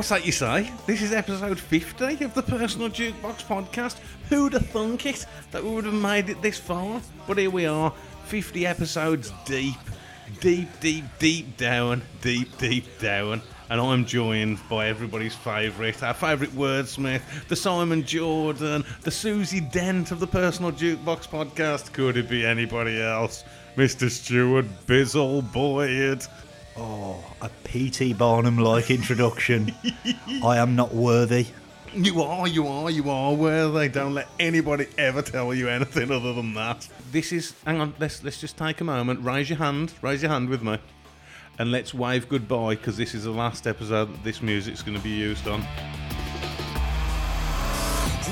What's that you say? This is episode 50 of the Personal Jukebox podcast. Who'd have thunk it that we would have made it this far? But here we are, 50 episodes deep, deep, deep, deep down, deep, deep down. And I'm joined by everybody's favourite, our favourite wordsmith, the Simon Jordan, the Susie Dent of the Personal Jukebox podcast. Could it be anybody else? Mr. Stuart Bizzle Boyd. Oh, a P.T. Barnum like introduction. I am not worthy. You are, you are, you are worthy. Don't let anybody ever tell you anything other than that. This is. Hang on. Let's let's just take a moment. Raise your hand. Raise your hand with me, and let's wave goodbye because this is the last episode that this music's going to be used on.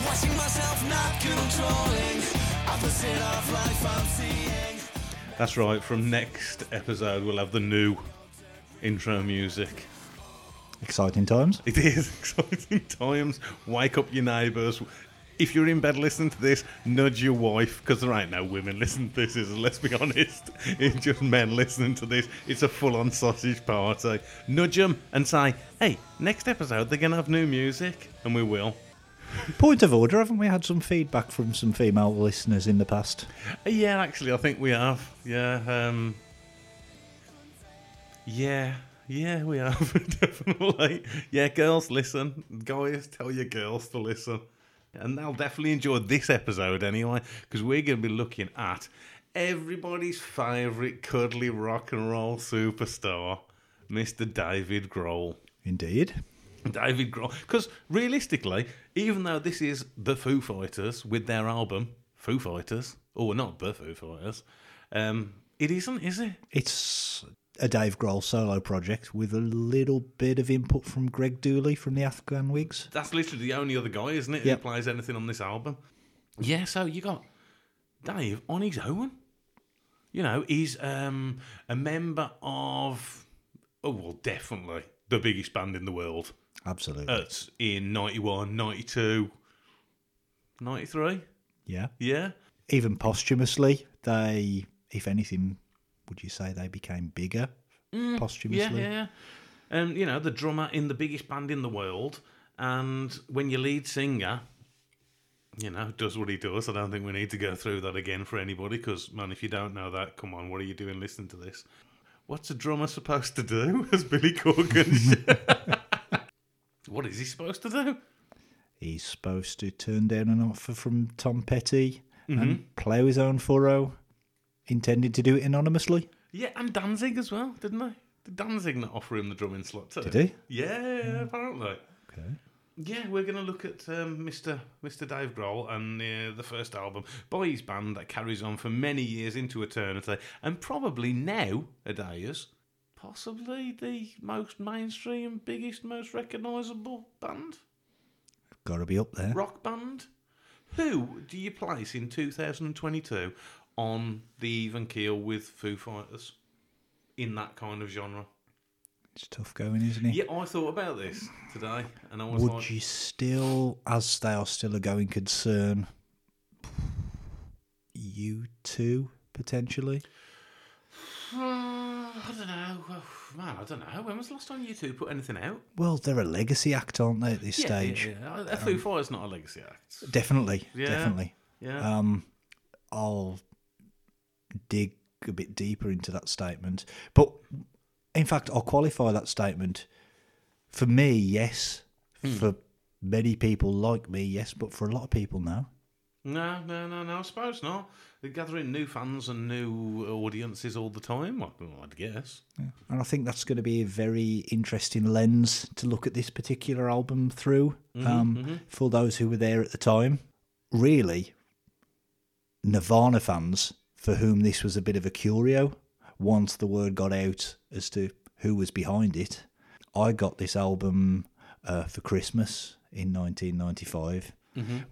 Watching myself not controlling opposite of life I'm seeing. That's right. From next episode, we'll have the new intro music. Exciting times. It is exciting times. Wake up your neighbours. If you're in bed listening to this, nudge your wife because there ain't no women listening to this. Is let's be honest, it's just men listening to this. It's a full-on sausage party. Nudge them and say, "Hey, next episode they're gonna have new music," and we will. Point of order, haven't we had some feedback from some female listeners in the past? Yeah, actually, I think we have. Yeah, um, yeah, yeah, we have definitely. Yeah, girls, listen. Guys, tell your girls to listen, and they'll definitely enjoy this episode anyway, because we're going to be looking at everybody's favourite cuddly rock and roll superstar, Mr. David Grohl. Indeed. David Grohl. Because realistically, even though this is the Foo Fighters with their album Foo Fighters, or not the Foo Fighters, um, it isn't, is it? It's a Dave Grohl solo project with a little bit of input from Greg Dulli from the Afghan Whigs. That's literally the only other guy, isn't it, Yep. who plays anything on this album? Yeah, so you got Dave on his own. You know, he's um, a member of, oh, well, definitely the biggest band in the world. Absolutely. It's in 91, 92, 93. yeah. Yeah. Even posthumously, they, if anything, would you say they became bigger Yeah, posthumously? yeah, yeah. And you know, the drummer in the biggest band in the world, and when your lead singer, you know, does what he does, I don't think we need to go through that again for anybody. Because man, if you don't know that, come on, what are you doing listening to this? What's a drummer supposed to do? As Billy Corgan. what is he supposed to do? He's supposed to turn down an offer from Tom Petty Mm-hmm. and plough his own furrow, intended to do it anonymously. Yeah, and Danzig as well, didn't they? Did Danzig not offer him the drumming slot too? Did he? Yeah, apparently. Okay. Yeah, we're going to look at um, Mr. Mr. Dave Grohl and uh, the first album by his band that carries on for many years into eternity, and probably now, nowadays, possibly the most mainstream, biggest, most recognisable band, Got to be up there. rock band. Who do you place in 2022 on the even keel with Foo Fighters in that kind of genre? It's tough going, isn't it? Yeah, I thought about this today, and I was Would like, you still, as they are still a going concern, you two potentially? Uh, I don't know. Man, I don't know. When was the last time U2 put anything out? Well, they're a legacy act, aren't they? At this stage, Yeah, yeah. A Foo Fighters not a legacy act. definitely, Yeah. definitely. Yeah. Um, I'll dig a bit deeper into that statement, but in fact, I'll qualify that statement. For me, yes. Hmm. For many people like me, yes. But for a lot of people, no. no, no, no, no. I suppose not. They're gathering new fans and new audiences all the time. I'd guess. And I think that's going to be a very interesting lens to look at this particular album through um, for those who were there at the time. Really, Nirvana fans for whom this was a bit of a curio, once the word got out as to who was behind it, I got this album uh, for Christmas in 1995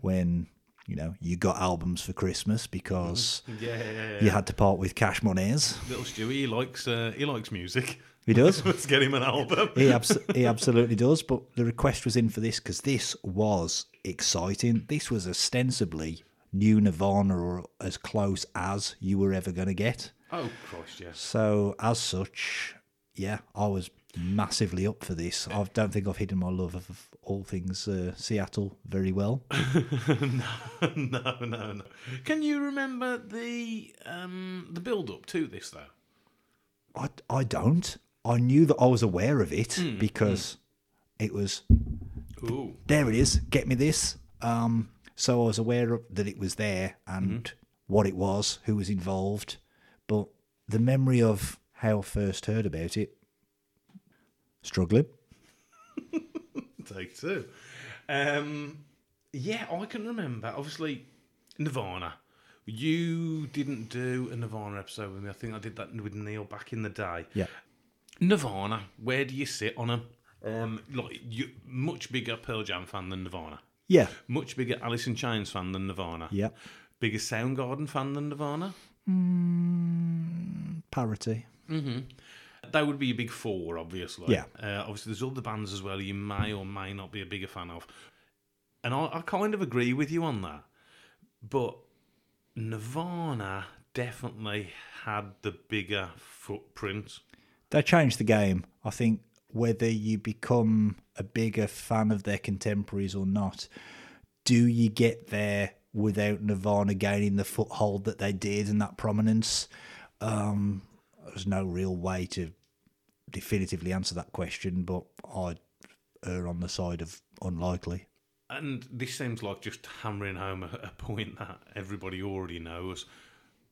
when. You know, you got albums for Christmas because Yeah, yeah, yeah. you had to part with cash monies. Little Stewie, he likes uh, he likes music. He does. Let's get him an album. he, abs- he absolutely does. But the request was in for this because this was exciting. This was ostensibly new Nirvana or as close as you were ever going to get. Oh Christ, yes. So, as such, yeah, I was massively up for this. I don't think I've hidden my love of all things uh, Seattle very well. no, no, no, no. Can you remember the um, the build up to this though? I, I don't. I knew that I was aware of it because it was Ooh, there. It is. Get me this. Um, so I was aware of, that it was there and what it was, who was involved, but the memory of how I first heard about it, struggling. take two. Um, yeah, I can remember. Obviously, Nirvana. You didn't do a Nirvana episode with me. I think I did that with Neil back in the day. Yeah. Nirvana. Where do you sit on them? Um, like you, much bigger Pearl Jam fan than Nirvana. Yeah. Much bigger Alice in Chains fan than Nirvana. Yeah. Bigger Soundgarden fan than Nirvana. Parity. mmm That would be a big four, obviously. Yeah. Uh, obviously, there's other bands as well you may or may not be a bigger fan of. And I, I kind of agree with you on that. But Nirvana definitely had the bigger footprint. They changed the game. I think whether you become a bigger fan of their contemporaries or not, do you get there without Nirvana gaining the foothold that they did and that prominence? Um, there's no real way to definitively answer that question, but I'd err on the side of unlikely. And this seems like just hammering home a, a point that everybody already knows.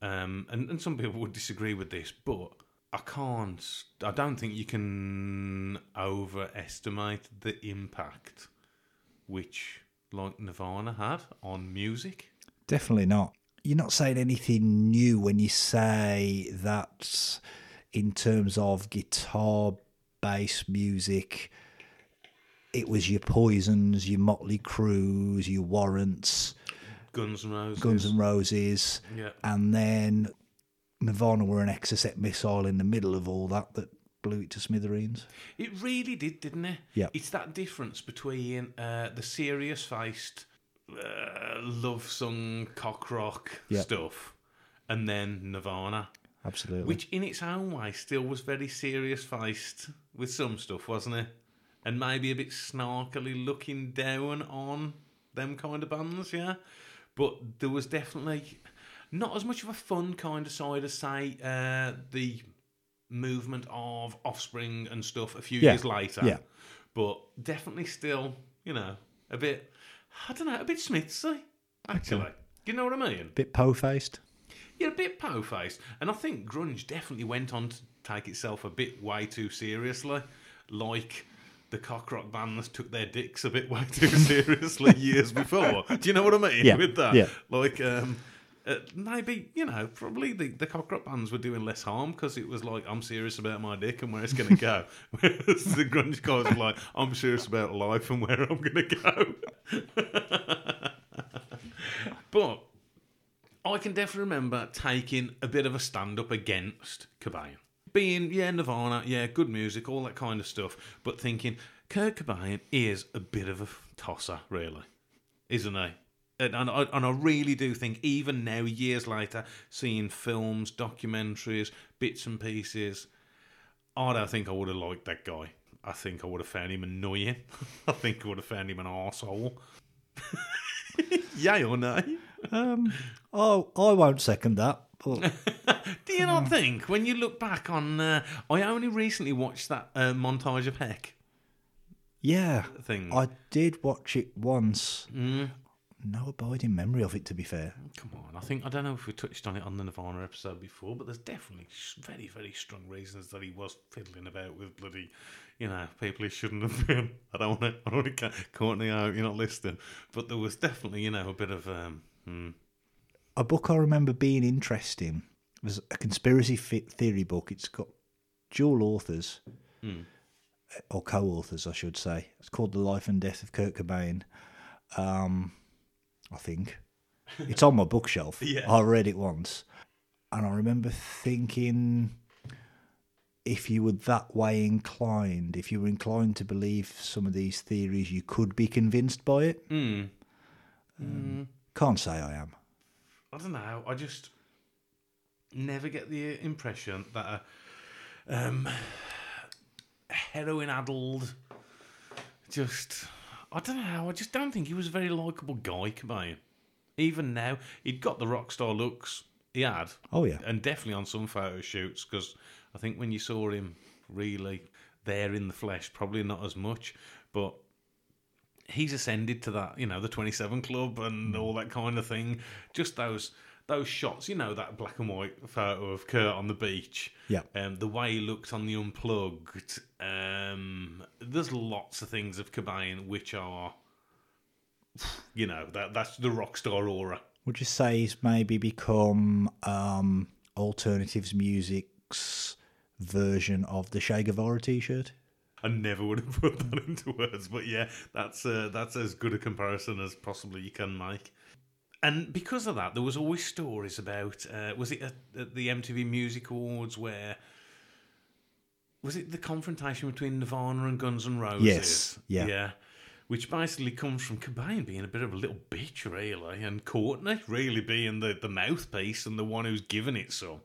Um, and, and some people would disagree with this, but I can't, I don't think you can overestimate the impact which, like, Nirvana had on music. Definitely not. You're not saying anything new when you say that in terms of guitar based music, it was your Poisons, your Motley Crues, your Warrants, Guns and Roses. Guns N' Roses, Yeah. and then Nirvana were an Exocet missile in the middle of all that that blew it to smithereens. It really did, didn't it? Yeah. It's that difference between uh, the serious faced, uh, love sung cock rock Yeah. stuff and then Nirvana. Absolutely. Which, in its own way, still was very serious faced with some stuff, wasn't it? And maybe a bit snarkily looking down on them kind of bands, yeah? But there was definitely not as much of a fun kind of side as, say, uh, the movement of Offspring and stuff a few Yeah, years later. yeah. But definitely still, you know, a bit, I don't know, a bit Smithsy, actually. You know what I mean? Bit po faced. Yeah, a bit po faced. And I think grunge definitely went on to take itself a bit way too seriously. Like the cock rock bands took their dicks a bit way too seriously years before. Do you know what I mean Yeah, with that? yeah. Like, um, uh, maybe, you know, probably the, the cock rock bands were doing less harm because it was like, I'm serious about my dick and where it's going to go. Whereas the grunge guys were like, I'm serious about life and where I'm going to go. but I can definitely remember taking a bit of a stand up against Cobain. Being, yeah, Nirvana, yeah, good music, all that kind of stuff, but thinking Kurt Cobain is a bit of a tosser, really, isn't he? And, and, I, and I really do think, even now, years later, seeing films, documentaries, bits and pieces, I don't think I would have liked that guy. I think I would have found him annoying. I think I would have found him an arsehole. Yay or nay? Um, oh, I won't second that. But Do you not think when you look back on? Uh, I only recently watched that uh, montage of Heck yeah, thing. I did watch it once. Mm. No abiding memory of it, to be fair. Come on, I think I don't know if we touched on it on the Nirvana episode before, but there's definitely very, very strong reasons that he was fiddling about with bloody, you know, people he shouldn't have been. I don't want to, I don't want to Courtney out. You're not listening, but there was definitely, you know, a bit of um. Hmm. A book I remember being interesting was a conspiracy theory book. It's got dual authors, or co-authors, I should say. It's called The Life and Death of Kurt Cobain. Um, I think it's on my bookshelf. Yeah. I read it once, and I remember thinking, if you were that way inclined, if you were inclined to believe some of these theories, you could be convinced by it. Um, Can't say I am. I don't know. I just never get the impression that a, um, heroin addled. Just, I don't know. I just don't think he was a very likable guy, Cobain. Even now, he'd got the rock star looks. He had. Oh, yeah. And definitely on some photo shoots, because I think when you saw him really there in the flesh, probably not as much, but he's ascended to that, you know, the 27 club and all that kind of thing. Just those those shots, you know, that black and white photo of Kurt on the beach. Yeah. Um, the way he looked on the unplugged. Um, there's lots of things of Cobain which are, you know, that that's the rock star aura. Would you say he's maybe become um, alternatives music's version of the Che Guevara t-shirt? I never would have put that into words, but yeah, that's uh, that's as good a comparison as possibly you can make. And because of that, there was always stories about uh, was it at, at the MTV Music Awards where was it the confrontation between Nirvana and Guns N' Roses? Yes, yeah. yeah. Which basically comes from Cobain being a bit of a little bitch, really, and Courtney really being the, the mouthpiece and the one who's given it some.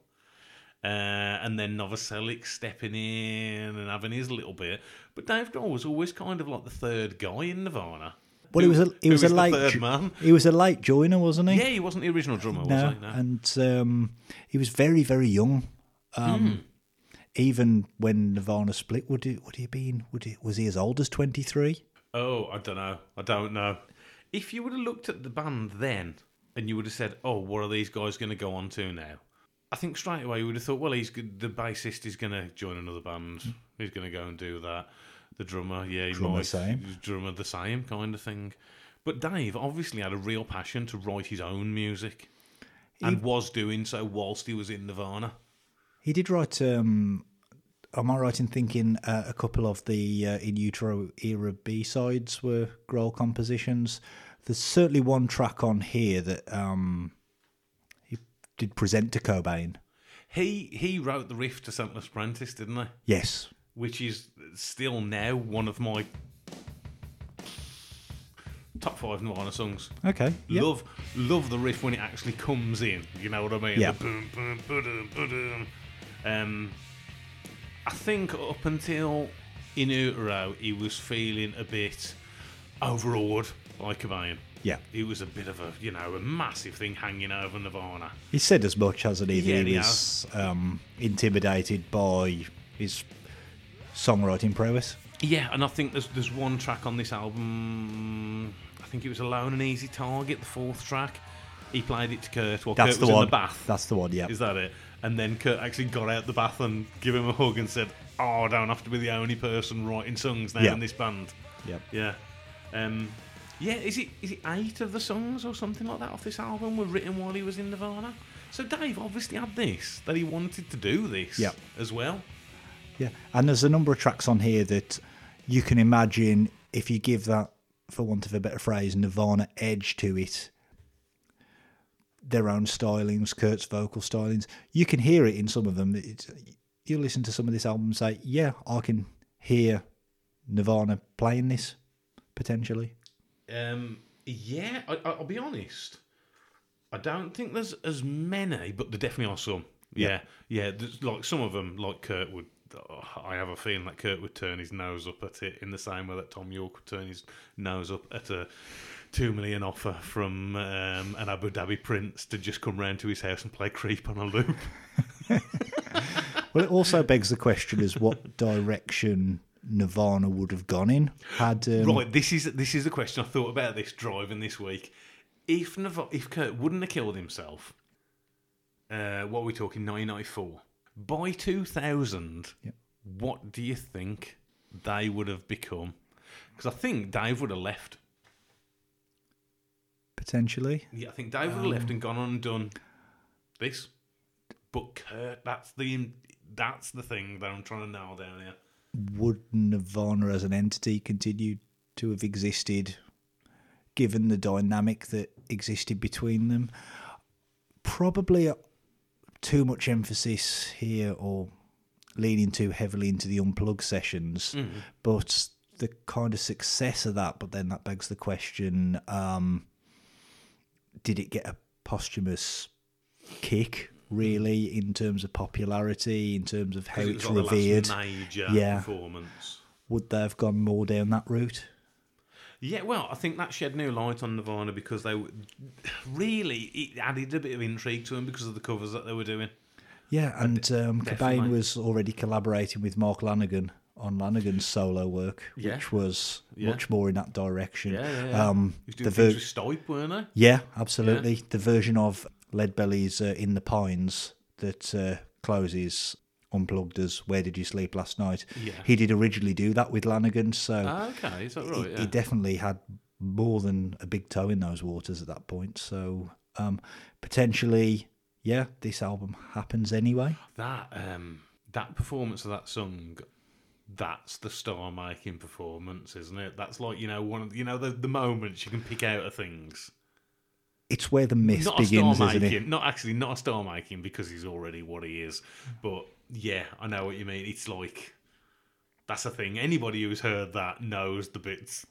Uh, and then Novoselic stepping in and having his little bit. But Dave Grohl was always kind of like the third guy in Nirvana. Well, he was a he was a late man. he was a late joiner, wasn't he? Yeah, he wasn't the original drummer, was no, he? No. and um, he was very very young. Um, Hmm. Even when Nirvana split, would he would he have been? Would he was he as old as twenty three? Oh, I don't know. I don't know. If you would have looked at the band then and you would have said, "Oh, what are these guys going to go on to now?" I think straight away you would have thought, "Well, he's the bassist is going to join another band. He's going to go and do that." The drummer, yeah, Drummer same. Drummer the same kind of thing. But Dave obviously had a real passion to write his own music, and was doing so whilst he was in Nirvana. He did write. Um, am I right in thinking uh, a couple of the uh, In Utero era B sides were Grohl compositions? There's certainly one track on here that um, he did present to Cobain. He he wrote the riff to Scentless Apprentice, didn't he? Yes, which is still now one of my top five Nirvana songs. Okay. Yep. Love, love the riff when it actually comes in. You know what I mean? Yeah. Boom, boom, ba-dum, ba-dum. Um, I think up until In Utero, he was feeling a bit overawed by Cobain. Yeah. It was a bit of a, you know, a massive thing hanging over Nirvana. He said as much, hasn't he? Yeah, he he was um, intimidated by his songwriting prowess. Yeah, and I think there's there's one track on this album. I think it was Alone and Easy Target, the fourth track. He played it to Kurt while That's Kurt the was one. in the bath. That's the one. Yeah. Is that it? And then Kurt actually got out the bath and gave him a hug and said, "Oh, I don't have to be the only person writing songs now Yeah. in this band." Yep. Yeah. Um, yeah, is it is it eight of the songs or something like that off this album were written while he was in Nirvana? So Dave obviously had this that he wanted to do this Yeah. as well. Yeah, and there's a number of tracks on here that you can imagine if you give that, for want of a better phrase, Nirvana edge to it. Their own stylings, Kurt's vocal stylings. You can hear it in some of them. It's, you listen to some of this album and say, "Yeah, I can hear Nirvana playing this potentially." Um, yeah, I, I- I'll be honest. I don't think there's as many, but there definitely are some. Yeah, yeah. there's like some of them, like Kurt would. I have a feeling that Kurt would turn his nose up at it in the same way that Thom Yorke would turn his nose up at a two million offer from um, an Abu Dhabi prince to just come round to his house and play creep on a loop. Well, it also begs the question: is what direction Nirvana would have gone in had um, Right, this is this is the question I thought about this driving this week. If Nav- if Kurt wouldn't have killed himself, uh, what are we talking? 1994. By 2000, Yep. what do you think they would have become? Because I think Dave would have left. potentially. Yeah, I think Dave would have left um, and gone on and done this. But Kurt, that's the that's the thing that I'm trying to nail down here. would Nirvana as an entity continue to have existed given the dynamic that existed between them? Probably too much emphasis here or leaning too heavily into the unplug sessions, but the kind of success of that, but then that begs the question um, did it get a posthumous kick really, in terms of popularity, in terms of how it's the revered. major Yeah. performance. Would they have gone more down that route? Yeah, well, I think that shed new light on Nirvana because they were, really it added a bit of intrigue to them because of the covers that they were doing. Yeah, and um. Cobain was already collaborating with Mark Lanegan on Lanegan's solo work, Yeah. which was Yeah. much more in that direction. Yeah, yeah, yeah. Um, He was the ver- things with Stipe, weren't they? yeah, absolutely. The version of Leadbelly's uh, "In the Pines" that uh, closes unplugged as "Where Did You Sleep Last Night." Yeah. He did originally do that with Lanegan, so Ah, okay, is that right? he, yeah. he definitely had more than a big toe in those waters at that point. So um, potentially, yeah, this album happens anyway. that um, that performance of that song, that's the star making performance, isn't it? That's like you know one of you know the the moments you can pick out of things. It's where the myth not begins, star isn't it? not actually not a star making because he's already what he is. But yeah, I know what you mean. It's like that's the thing. Anybody who's heard that knows the bits.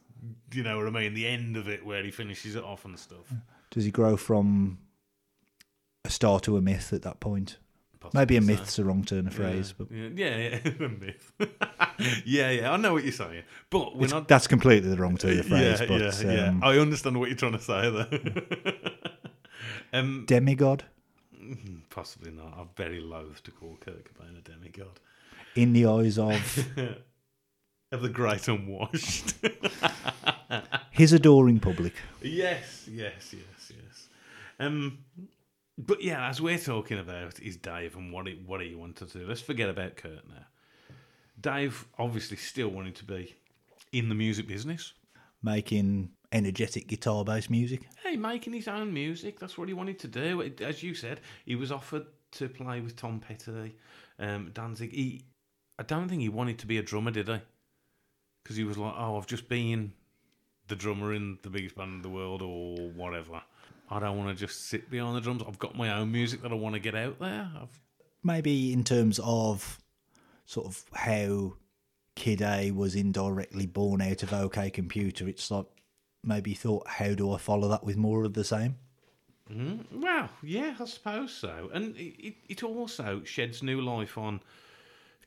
You know what I mean? The end of it where he finishes it off and stuff. Does he grow from a star to a myth at that point? Maybe a Possibly so. myth's the wrong turn of phrase, yeah, but yeah, yeah, yeah, a myth. yeah, yeah, I know what you're saying, but we're it's- not. that's completely the wrong turn of phrase. yeah, but yeah, yeah. um, I understand what you're trying to say there. um, demigod possibly not. I'm very loath to call Kurt Cobain a demigod. in the eyes of Of the great unwashed. his adoring public. yes, yes, yes, yes. Um, but yeah, as we're talking about is Dave and what he what he wanted to do. Let's forget about Kurt now. Dave obviously still wanted to be in the music business. making energetic guitar based music. Hey, making his own music. That's what he wanted to do. As you said, he was offered to play with Tom Petty, um, Danzig. He, I don't think he wanted to be a drummer, did he? Because he was like, oh, I've just been the drummer in the biggest band in the world or whatever. I don't want to just sit behind the drums. I've got my own music that I want to get out there. I've, Maybe in terms of sort of how Kid A was indirectly born out of OK Computer, it's like maybe thought, how do I follow that with more of the same? Mm-hmm. well, yeah, I suppose so. And it, it, also sheds new life on.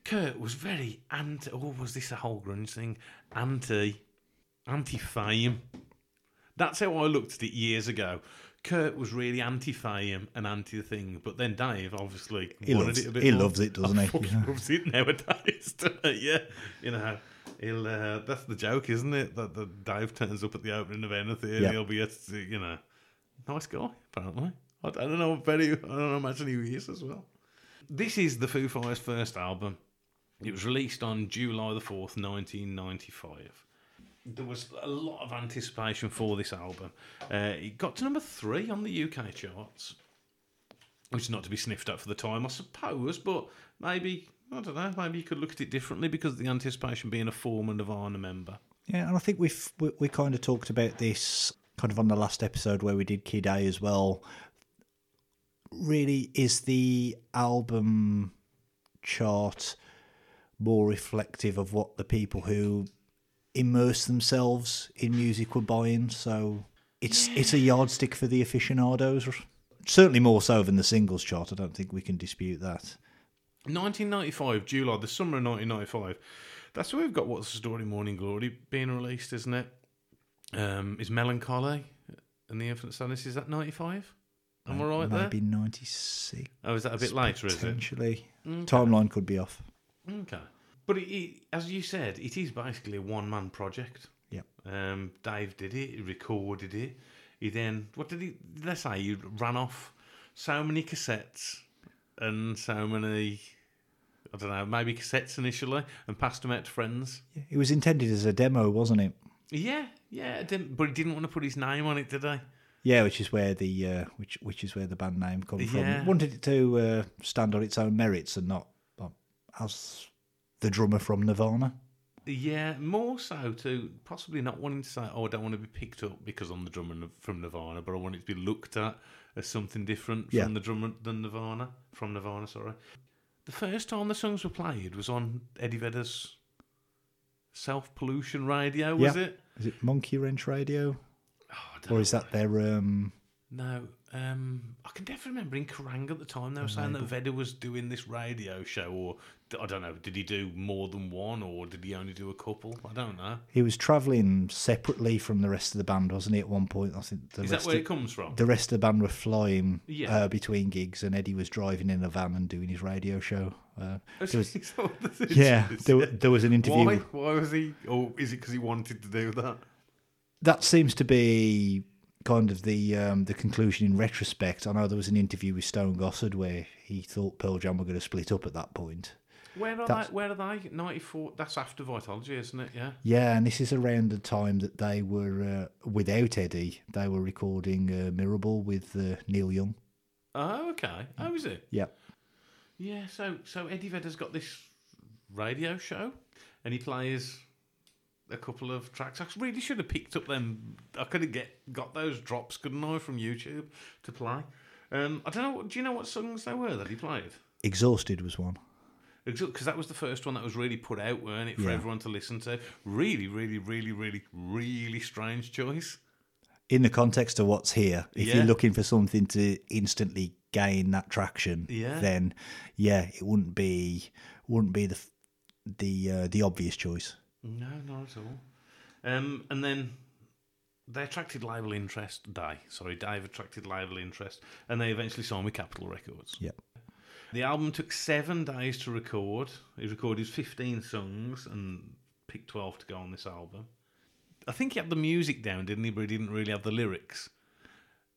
Kurt was very anti. Oh, was this a whole grunge thing? Anti, anti-fame. That's how I looked at it years ago. Kurt was really anti-fame and anti the thing, but then Dave obviously He wanted loves- it a bit he more. loves it, doesn't I he? Yeah. loves it nowadays. doesn't he? yeah, you know. He'll, uh, that's the joke, isn't it? That, the Dave turns up at the opening of anything, Yeah. he'll be, a, you know, nice guy. Apparently, I, I don't know. Very, I don't imagine who he is as well. This is the Foo Fighters' first album. It was released on July the fourth, nineteen ninety-five. There was a lot of anticipation for this album. Uh, it got to number three on the UK charts, which is not to be sniffed at for the time, I suppose. But maybe I don't know. Maybe you could look at it differently because of the anticipation being a former Nirvana member. Yeah, and I think we've we, we kind of talked about this kind of on the last episode where we did Kid A as well. Really, is the album chart more reflective of what the people who immerse themselves in music were buying? So it's it's a yardstick for the aficionados. Certainly more so than the singles chart. I don't think we can dispute that. 1995, July, the summer of 1995. That's where we've got What's the Story Morning Glory being released, isn't it? Um, is Melancholy and the Infinite Sadness, is that 95? Am I right there? Maybe ninety six. Oh, is that a bit later, is it? Potentially. Timeline could be off. Okay. But it, it, as you said, it is basically a one man project. Yep. Um, Dave did it, he recorded it. He then, what did he, let's say he ran off so many cassettes and so many, I don't know, maybe cassettes initially and passed them out to friends. It was intended as a demo, wasn't it? Yeah, yeah, it didn't, but he didn't want to put his name on it, did he? Yeah, which is where the uh, which which is where the band name comes Yeah. from. Wanted it to uh, stand on its own merits and not as the drummer from Nirvana. Yeah, more so to possibly not wanting to say, "Oh, I don't want to be picked up because I'm the drummer from Nirvana," but I want it to be looked at as something different Yeah. from the drummer than Nirvana from Nirvana. Sorry. The first time the songs were played was on Eddie Vedder's Self Pollution Radio. Was Yeah. it? Is it Monkey Wrench Radio, Oh, or know is that their um, No, um, I can definitely remember in Kerrang at the time they were saying that Vedder was doing this radio show, or I don't know, did he do more than one, or did he only do a couple? I don't know. He was travelling separately from the rest of the band, wasn't he? At one point, I think the Is that where of, it comes from? the rest of the band were flying Yeah. uh, between gigs, and Eddie was driving in a van and doing his radio show. Uh, there was, Is that what this is? yeah, there, there was an interview. Why? Why was he? Or is it because he wanted to do that? that seems to be kind of the um, the conclusion in retrospect. I know there was an interview with Stone Gossard where he thought Pearl Jam were going to split up at that point. Where are That's- they? Where are they? Ninety four. That's after Vitology, isn't it? Yeah. Yeah, and this is around the time that they were uh, without Eddie. They were recording uh, Mirror Ball with uh, Neil Young. Oh, okay. Oh, is it? Yeah, Yeah. So, so Eddie Vedder's got this radio show, and he plays a couple of tracks. I really should have picked up them. I could have get got those drops, couldn't I, from YouTube to play. Um, I don't know. Do you know what songs they were that he played? Exhausted was one. Because that was the first one that was really put out, weren't it, for Yeah. everyone to listen to? Really, really, really, really, really strange choice. In the context of what's here, if Yeah. you're looking for something to instantly gain that traction, Yeah. then yeah, it wouldn't be wouldn't be the the uh, the obvious choice. No, not at all. Um, and then they attracted label interest. Die, sorry, Dave attracted label interest, and they eventually signed with Capitol Records. Yep. The album took seven days to record. He recorded 15 songs and picked 12 to go on this album. I think he had the music down, didn't he? But he didn't really have the lyrics.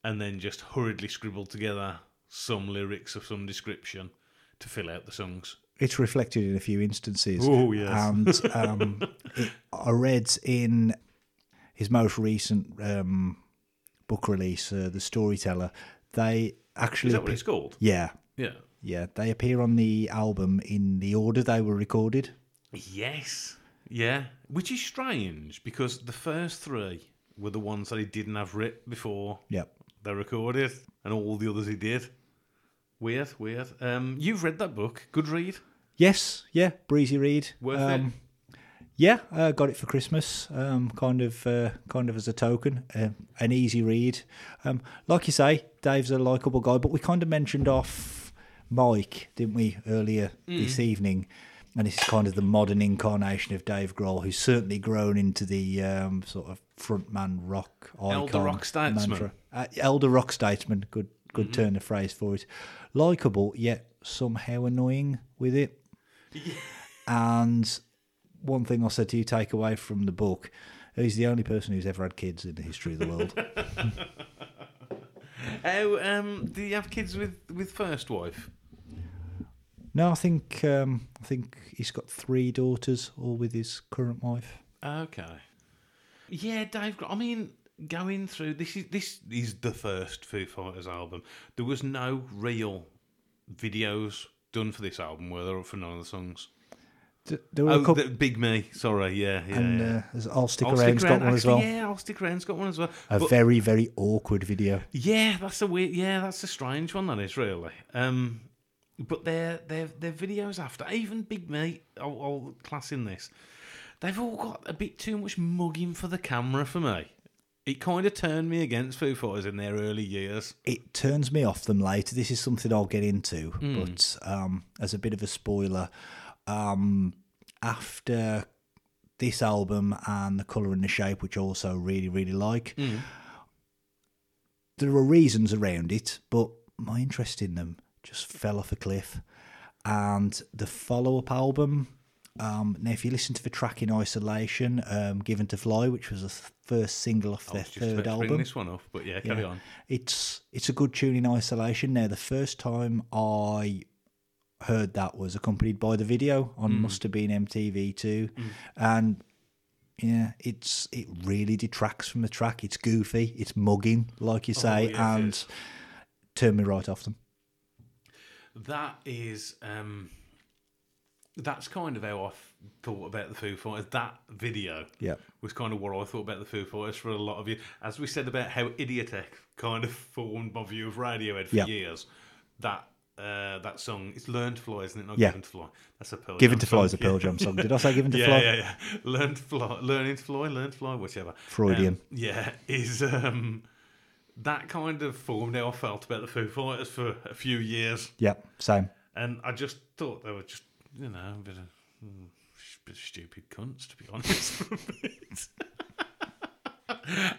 And then just hurriedly scribbled together some lyrics of some description to fill out the songs. It's reflected in a few instances. Oh, yes. And um, it, I read in his most recent um, book release, uh, The Storyteller, they actually. Is that what it's called? Yeah, Yeah. yeah. They appear on the album in the order they were recorded. Yes. Yeah. Which is strange because the first three were the ones that he didn't have writ before Yep. they recorded, and all the others he did. Weird, weird. Um, you've read that book. Good read. Yes, yeah. Breezy read. Worth um, Yeah, uh, got it for Christmas. Um, kind of, uh, kind of as a token, uh, an easy read. Um, like you say, Dave's a likable guy, but we kind of mentioned off Mike, didn't we, earlier this evening? And this is kind of the modern incarnation of Dave Grohl, who's certainly grown into the um, sort of frontman rock icon. Elder rock statesman. mantra. Uh, elder rock statesman. Good, good turn of phrase for it. Likable yet somehow annoying with it. And one thing I said to you, take away from the book, he's the only person who's ever had kids in the history of the world. Oh, um, do you have kids with with first wife? no, I think um, I think he's got three daughters, all with his current wife. Okay. Yeah, Dave. I mean, going through this is this is the first Foo Fighters album. There was no real videos done for this album, were there, for none of the songs? D- There were Oh, a couple, the Big Me. Sorry, yeah, yeah. and yeah. uh, I'll stick I'll around's Stick got Around, one as well. Yeah, I'll stick around's got one as well. A But- very very awkward video. Yeah, that's a weird. Yeah, that's a strange one. That is really. Um, but their their their videos after even Big Me, I'll, I'll class in this. They've all got a bit too much mugging for the camera for me. It kind of turned me against Foo Fighters in their early years. It turns me off them later. This is something I'll get into, Hmm. but um, as a bit of a spoiler, um, after this album and the color and the shape, which I also really really like, Hmm. there are reasons around it, but my interest in them just fell off a cliff. And the follow up album, um, now if you listen to the track in isolation, um, Given to Fly, which was the first single off their was just about third album, this one up, but yeah, carry yeah. on. it's it's a good tune in isolation. Now the first time I heard that was accompanied by the video on Mm. must have been MTV too, and yeah, it's it really detracts from the track. It's goofy, it's mugging, like you say, Oh, it and turned me right off them. That is, um, that's kind of how I f- thought about the Foo Fighters. That video Yeah. was kind of what I thought about the Foo Fighters for a lot of you. As we said about how Idioteque kind of formed my view of Radiohead for Yeah. years. That uh, that song, it's Learn to Fly, isn't it? Not Yeah. Given to Fly. That's a Pearl Given Jam to Fly is a song, Pearl yeah. Jam song. Did I say Given to yeah, Fly? Yeah, yeah, Learn to fly, learning to fly, learn to fly, whichever. Freudian. Um, yeah, is um, that kind of formed how I felt about the Foo Fighters for a few years, Yep, same. and I just thought they were just, you know, a bit of, mm, bit of stupid cunts, to be honest.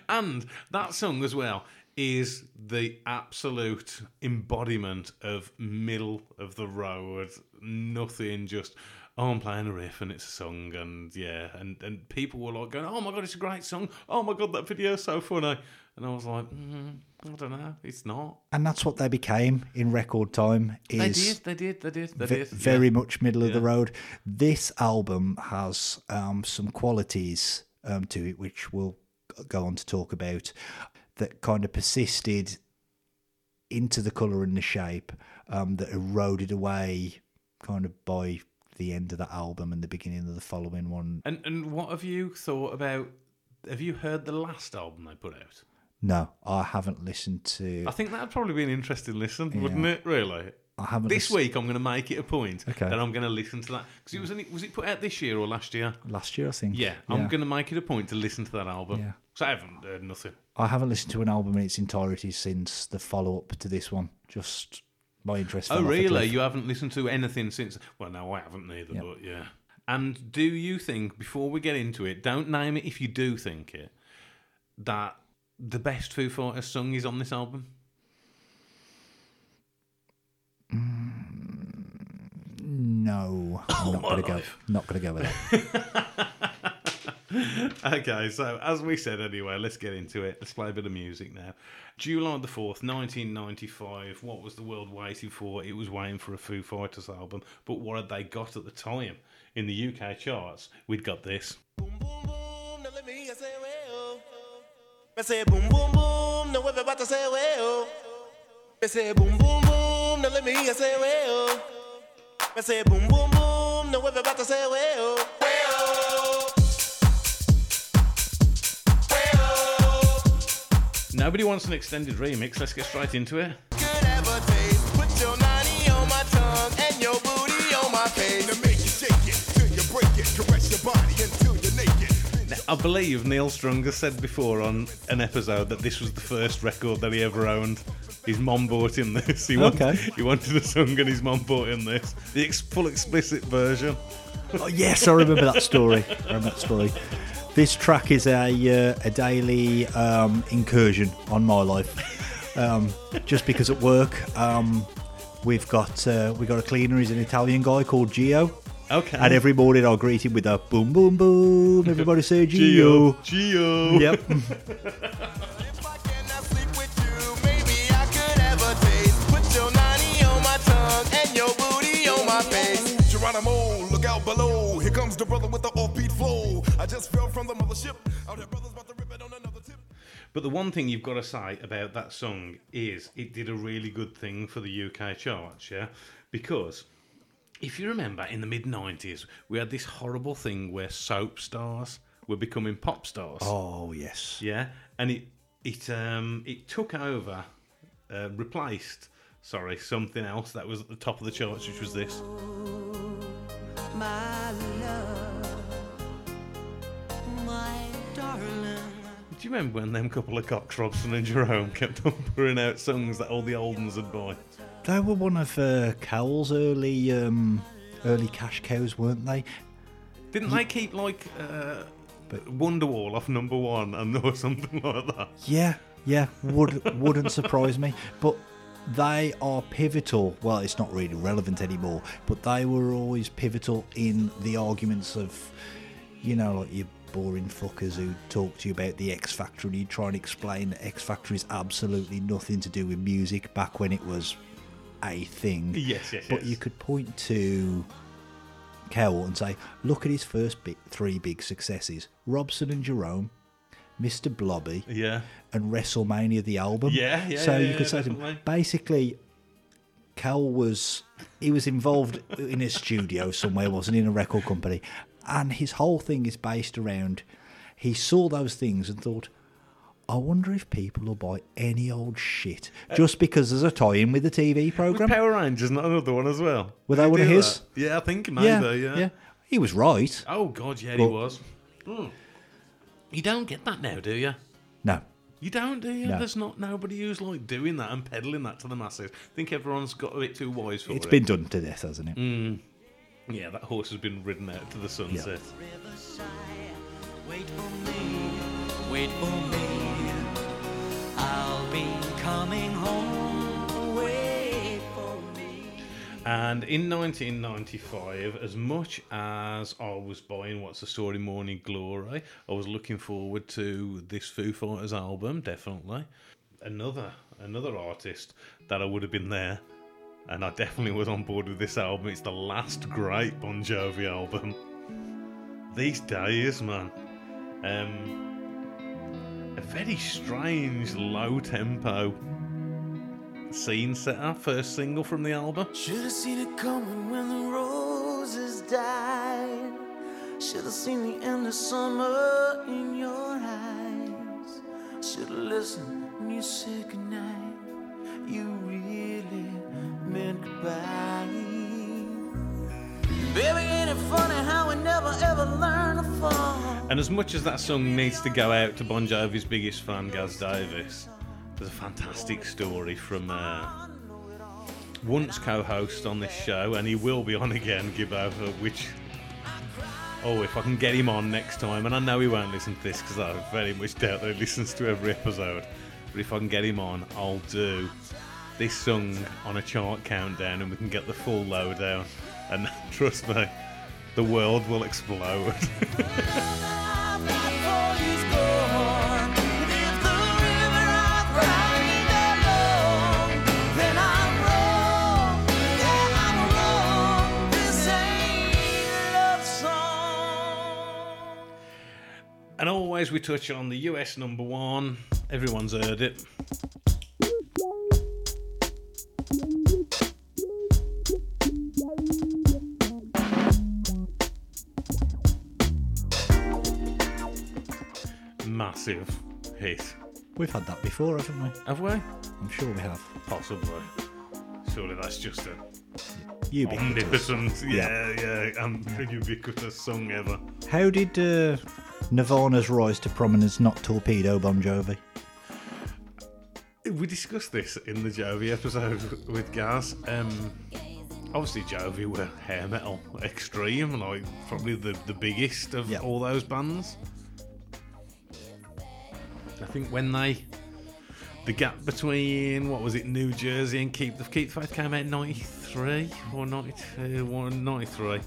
and that song as well is the absolute embodiment of middle of the road. Nothing just oh I'm playing a riff and it's a song and yeah and and people were like going oh my god it's a great song oh my god that video's so funny and I was like mm, I don't know it's not. And that's what they became in record time. Is They did they did they did they ve- did very yeah. much middle of the road. This album has um, some qualities um, to it, which we'll go on to talk about, that kind of persisted into the colour and the shape um, that eroded away kind of by the end of the album and the beginning of the following one. And and what have you thought about? Have you heard the last album they put out? No, I haven't listened to. I think that'd probably be an interesting listen, wouldn't it? Really. I haven't This lis- week, I'm going to make it a point Okay. that I'm going to listen to that because it was only, was it put out this year or last year? last year, I think. Yeah, I'm going to make it a point to listen to that album. Yeah. So I haven't heard nothing. I haven't listened to an album in its entirety since the follow up to this one. Just my interest. Oh, fell off a really? You haven't listened to anything since? Well, no, I haven't either. Yep. But yeah. And do you think before we get into it, don't name it if you do think it, that the best Foo Fighters song is on this album? Mm, no, I'm not gonna go. Not gonna go with that. Okay, so as we said anyway, let's get into it. Let's play a bit of music now. July the 4th, 1995. What was the world waiting for? It was waiting for a Foo Fighters album. But what had they got at the time? In the UK charts, we'd got this. Boom, boom, boom, Me say boom, boom, boom, now everybody say, well. Oh. Me say boom, boom, boom, now let me hear say, well. Oh. Me say boom, boom, boom, now everybody say, well. Oh. Well. Well. Nobody wants an extended remix. Let's get straight into it. I believe Neil Strunger said before on an episode that this was the first record that he ever owned. His mom bought him this. He wanted, Okay. he wanted a song and his mom bought him this. The ex- full explicit version. Oh, yes, I remember that story. I remember that story. This track is a uh, a daily um, incursion on my life. Um, just because at work um, we've got uh, we got a cleaner. He's an Italian guy called Gio. Okay. And every morning I'll greet him with a boom, boom, boom. Everybody say Gio. Gio. Yep. If I cannot sleep with you, maybe I could ever taste. Put your nanny on my tongue and your booty on my face. Geronimo, look out below. Here comes the brother with the offbeat flow. I just fell from the mothership. Out here, brothers about to rip it on another tip. But the one thing you've got to say about that song is it did a really good thing for the UK charts, yeah? Because if you remember in the mid 90s, we had this horrible thing where soap stars were becoming pop stars. Oh yes. Yeah, and it it um it took over, uh, replaced, sorry, something else that was at the top of the charts, which was this. my love, my darling. Do you remember when them couple of cocks, Robson and Jerome, kept on pouring out songs that all the old ones would buy? They were one of uh, Cowell's early um, early cash cows, weren't they? Didn't they keep like uh, Wonderwall off number one and or something like that? Yeah, yeah, would wouldn't surprise me. But they are pivotal. Well, it's not really relevant anymore, but they were always pivotal in the arguments of, you know, like your boring fuckers who talk to you about the X Factor and you try and explain that X Factor is absolutely nothing to do with music back when it was a thing. Yes, yes, But yes. you could point to Cowell and say, look at his first big, three big successes Robson and Jerome, Mr. Blobby, Yeah. and WrestleMania the album. Yeah, yeah, So yeah, you yeah, could say to him, basically, Cowell was he was involved in a studio somewhere, wasn't he, in a record company, and his whole thing is based around he saw those things and thought. I wonder if people will buy any old shit just because there's a tie-in with the Tiswas program. Power Rangers not another one as well? Were they one of his? that? Yeah, I think maybe, yeah, yeah. yeah, he was right. Oh, God, yeah, he was. Hmm. You don't get that now, do you? No, You don't, do you? No. There's not nobody who's like doing that and peddling that to the masses. I think everyone's got a bit too wise for It's it. It's been done to death, hasn't it? Mm. Yeah, that horse has been ridden out to the sunset. Riverside, I'll be coming home. And in 1995, as much as I was buying What's the Story Morning Glory, I was looking forward to this Foo Fighters album, definitely. Another another artist that I would have been there, and I definitely was on board with this album. It's the last great Bon Jovi album. These days, man. Um, a very strange, low tempo scene setter, first single from the album. Should have seen it coming when the roses died. Should have seen the end of summer in your eyes. Should have listened when you said goodnight. You really meant goodbye. And as much as that song needs to go out to Bon Jovi's biggest fan, Gaz Davis, there's a fantastic story from uh, once co-host on this show, and he will be on again, Gibbo, which... Oh, if I can get him on next time, and I know he won't listen to this because I very much doubt that he listens to every episode, but if I can get him on, I'll do this song on a chart countdown and we can get the full lowdown. And trust me, the world will explode. And always we touch on the US number one. Everyone's heard it. Massive hit. We've had that before, haven't we? Have we? I'm sure we have. Possibly. Surely that's just a Ubiquitous. omnipotent, yeah, yeah, um, ubiquitous song ever. How did uh, Nirvana's rise to prominence not torpedo Bon Jovi? We discussed this in the Jovi episode with Gaz. Um, obviously, Jovi were hair metal extreme, like probably the, the biggest of Yeah. all those bands. I think when they. The gap between, what was it, New Jersey and Keep the Keep the Faith came out in 93 or 92 or 93.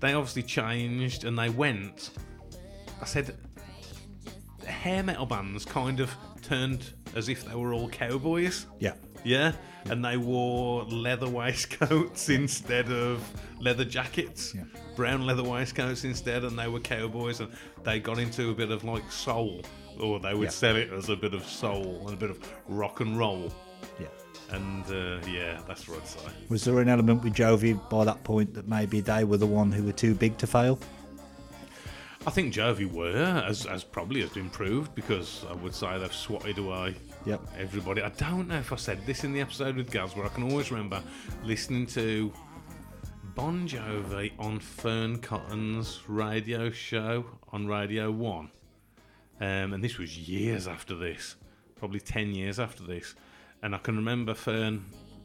They obviously changed and they went. I said hair metal bands kind of turned as if they were all cowboys. Yeah. Yeah, and they wore leather waistcoats instead of leather jackets. Yeah. Brown leather waistcoats instead, and they were cowboys, and they got into a bit of like soul, or they would Yeah. sell it as a bit of soul and a bit of rock and roll. Yeah. And uh, yeah, that's what I'd say. Was there an element with Jovi by that point that maybe they were the one who were too big to fail? I think Jovi were, as, as probably has been proved, because I would say they've swatted away Yep. everybody. I don't know if I said this in the episode with Gaz, where I can always remember listening to Bon Jovi on Fearne Cotton's radio show on Radio 1. Um, and this was years after this, probably 10 years after this. And I can remember Fearne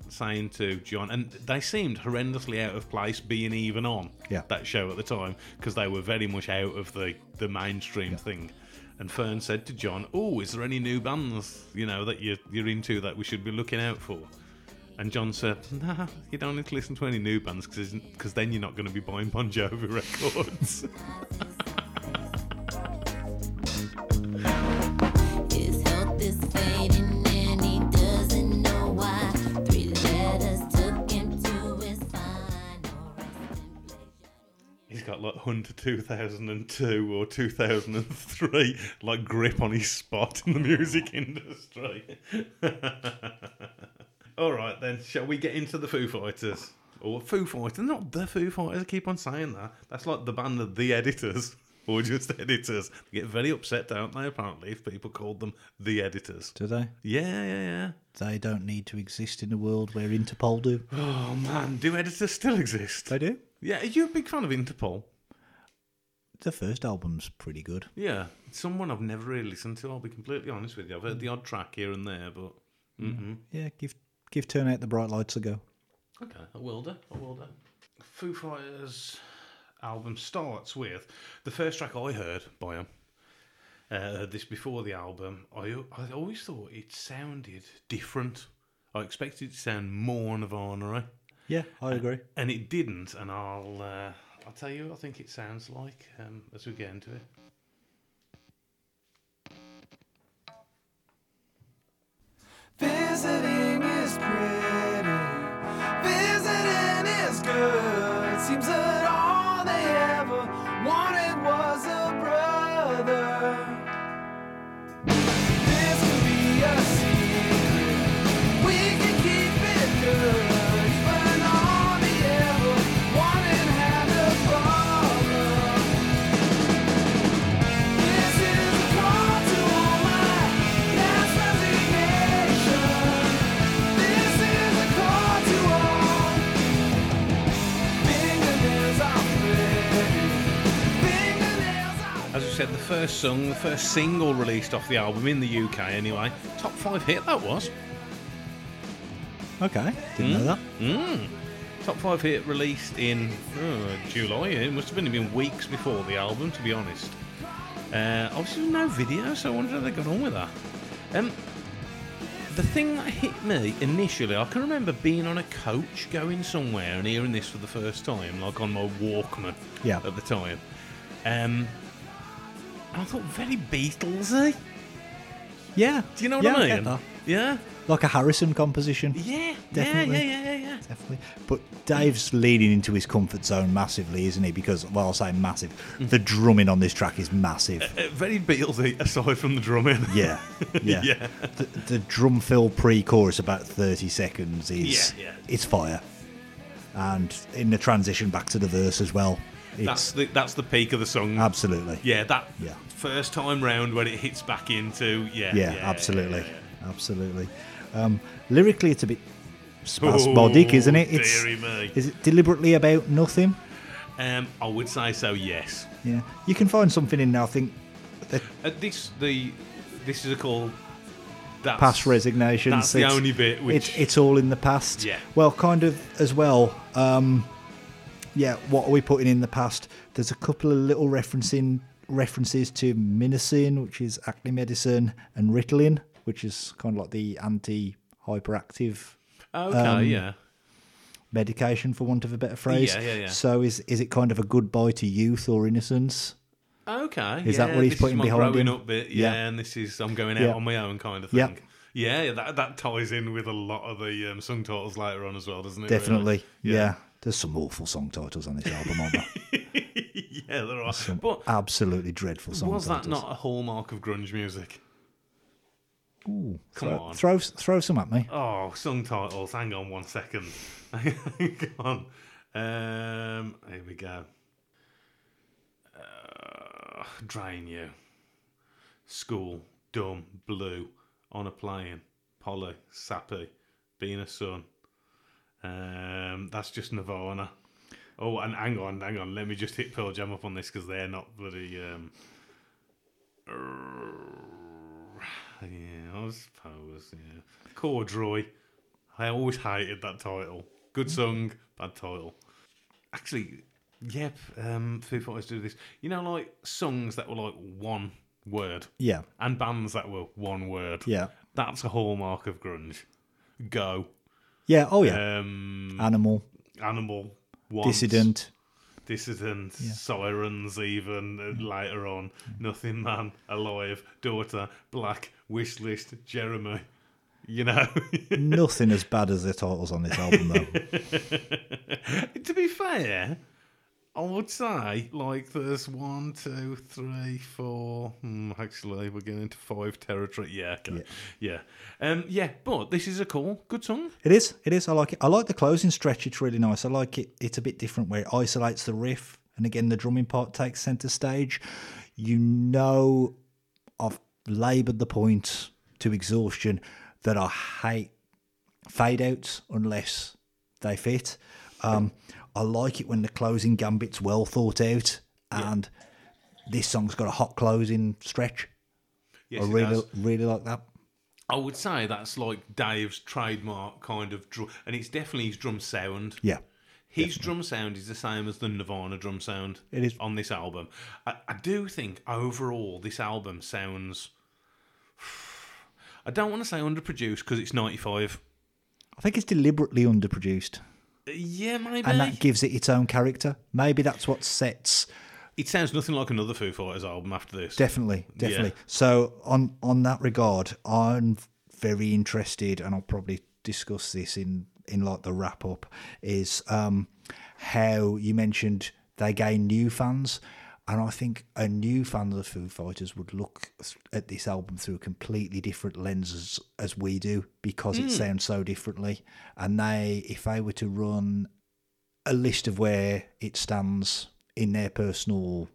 saying to John, and they seemed horrendously out of place being even on Yeah. that show at the time because they were very much out of the, the mainstream thing. And Fearne said to John, "Oh, is there any new bands you know that you're you're into that we should be looking out for?" And John said, "Nah, you don't need to listen to any new bands because then you're not going to be buying Bon Jovi records." He's like Hunter 2002 or 2003, like grip on his spot in the music industry. All right, then, shall we get into the Foo Fighters? Or Foo Fighters, not the Foo Fighters, I keep on saying that. That's like the band of the editors, or just editors. They get very upset, don't they, apparently, if people called them the editors. Do they? Yeah, yeah, yeah. They don't need to exist in a world where Interpol do. Oh, man, do editors still exist? They do. Yeah, are you a big fan of Interpol? the first album's pretty good. Yeah, it's someone I've never really listened to. I'll be completely honest with you. I've heard the odd track here and there, but mm Yeah, give give Turn Out the Bright Lights a go. okay, I will do. I will do. Foo Fighters album starts with the first track I heard by them. Uh, heard this before the album, I I always thought it sounded different. I expected it to sound more Nirvana, Yeah, I agree. and it didn't. And I'll uh, I'll tell you, what I think it sounds like um, as we get into it. Visiting is pretty. Visiting is good. Seems that said, the first song, the first single released off the album in the UK, anyway. Top five hit that was. Okay, didn't know that. Mm. Top five hit released in oh, July. It must have been been weeks before the album, to be honest. Uh, obviously, no video, so I wonder how they got on with that. Um, the thing that hit me initially, I can remember being on a coach going somewhere and hearing this for the first time, like on my Walkman Yeah. at the time. Um, and I thought, very Beatlesy. Yeah. Do you know what yeah, I mean? that. Yeah, Like a Harrison composition. yeah, Definitely. yeah, yeah, yeah, yeah. Definitely. But Dave's leaning into his comfort zone massively, isn't he? Because, well, I'll say massive. The drumming on this track is massive. Uh, very Beatlesy, aside from the drumming. Yeah. Yeah. Yeah. The, the drum fill pre chorus, about 30 seconds, is Yeah, yeah. it's fire. And in the transition back to the verse as well, That's the that's the peak of the song. absolutely. Yeah, that Yeah. first time round when it hits back into yeah. Yeah, absolutely. Absolutely. Um, lyrically, it's a bit Oh, spasmodic, isn't it? It's. Is it deliberately about nothing? Um, I would say so. Yes. Yeah. You can find something in there, I think, that Uh, this the this is a call. That's, past resignations. That's the it's- only bit which it's, it's all in the past. Yeah. Well, kind of as well. Um, yeah. What are we putting in the past? There's a couple of little referencing references to Minocin, which is acne medicine, and Ritalin, which is kind of like the anti-hyperactive okay. um, yeah. medication, for want of a better phrase. Yeah, yeah, yeah. So is is it kind of a goodbye to youth or innocence? Okay. Is yeah, that what he's putting behind growing him? up bit. Yeah, Yeah. and this is I'm going out Yeah. on my own kind of thing. Yeah, yeah, that that ties in with a lot of the um, song titles later on as well, doesn't it? really? Definitely. Yeah. There's some awful song titles on this album, aren't there? yeah, there are. Some But absolutely dreadful song was that not a hallmark of grunge music? Ooh, Come throw, on. Throw, throw some at me. Oh, song titles. Hang on one second. Hang on. Um, here we go. Uh, drain you. School. Dumb. Blue. On a plane. Polly. Sappy. Being a son. Um, that's just Nirvana. Oh, and hang on, hang on. Let me just hit Pearl Jam up on this because they're not bloody. Um, yeah, I suppose. Yeah, Corduroy. I always hated that title. Good song, bad title. Actually, yep. Um, Foo Fighters do this. You know, like songs that were like one word, Yeah. and bands that were one word. Yeah. That's a hallmark of grunge. Go. Yeah. Oh, yeah. Um, Animal. Animal. Once, Dissident. Dissident, Sirens, even uh, later on, Nothing Man, Alive, Daughter, Black, Wishlist, Jeremy. You know, Nothing as bad as the titles on this album, though. to be fair, I would say like there's one, two, three, four. Hmm, actually, we're getting into five territory. Yeah, okay. yeah, um, yeah. But this is a cool, good song. It is. It is. I like it. I like the closing stretch. It's really nice. I like it. It's a bit different where it isolates the riff, and again the drumming part takes center stage. You know, I've laboured the point to exhaustion that I hate fade outs unless they fit. Um, I like it when the closing gambit's well thought out and this song's got a hot closing stretch. Yes, I really really like that. I would say that's like Dave's trademark kind of drum, and it's definitely his drum sound. Yeah. His drum sound is the same as the Nirvana drum sound. It is. on this album. I, I do think overall this album sounds. I don't want to say underproduced because it's ninety five. I think it's deliberately underproduced, Yeah, maybe. and that gives it its own character. Maybe that's what sets it sounds nothing like another Foo Fighters album after this. Definitely, definitely. Yeah. So on on that regard, I'm very interested, and I'll probably discuss this in in like the wrap up. Is um, how you mentioned they gain new fans, and I think a new fan of the Foo Fighters would look at this album through a completely different lenses as we do because it sounds so differently. And they, if they were to run a list of where it stands in their personal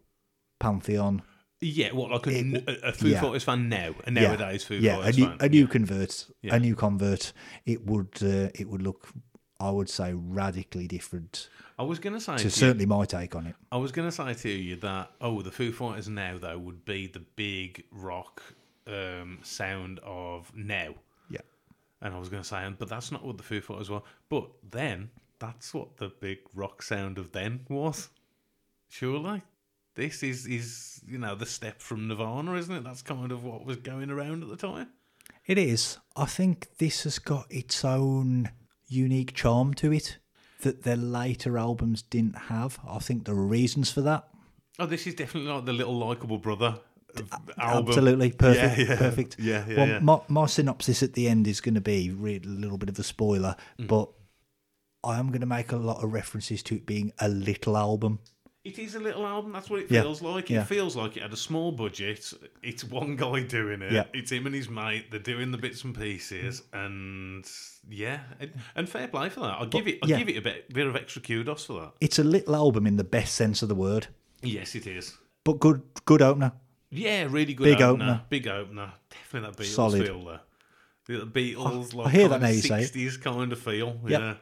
pantheon. yeah, what like a, It- a, a Foo yeah. Fighters fan now, a nowadays Foo yeah, Fighters a new, fan. a new convert, Yeah. a new convert. It would uh, it would look, I would say, radically different I was say to to you, certainly my take on it. I was gonna say to you that oh, the Foo Fighters now though would be the big rock um, sound of now. Yeah, And I was going to say, but that's not what the Foo Fighters were. But then, that's what the big rock sound of then was. Surely, this is is you know the step from Nirvana, isn't it? That's kind of what was going around at the time. it is. I think this has got its own unique charm to it that their later albums didn't have. I think there are reasons for that. Oh, this is definitely like the little likable brother album. Absolutely perfect. Yeah, yeah. Perfect. Yeah, yeah, well, yeah. My, my synopsis at the end is going to be a little bit of a spoiler, Mm. but I am going to make a lot of references to it being a little album. It is a little album. That's what it Yeah, feels like. It yeah. feels like it had a small budget. It's one guy doing it. Yeah. It's him and his mate. They're doing the bits and pieces, and yeah, and, and fair play for that. I'll give it. I'll give it a bit, bit of extra kudos for that. It's a little album in the best sense of the word, Yes, it is. but good good opener. Yeah, really good Big opener. opener. Big opener. Definitely that Beatles Solid. feel there. The Beatles, like I hear that now you say it. 60s kind of feel. Yep. Yeah.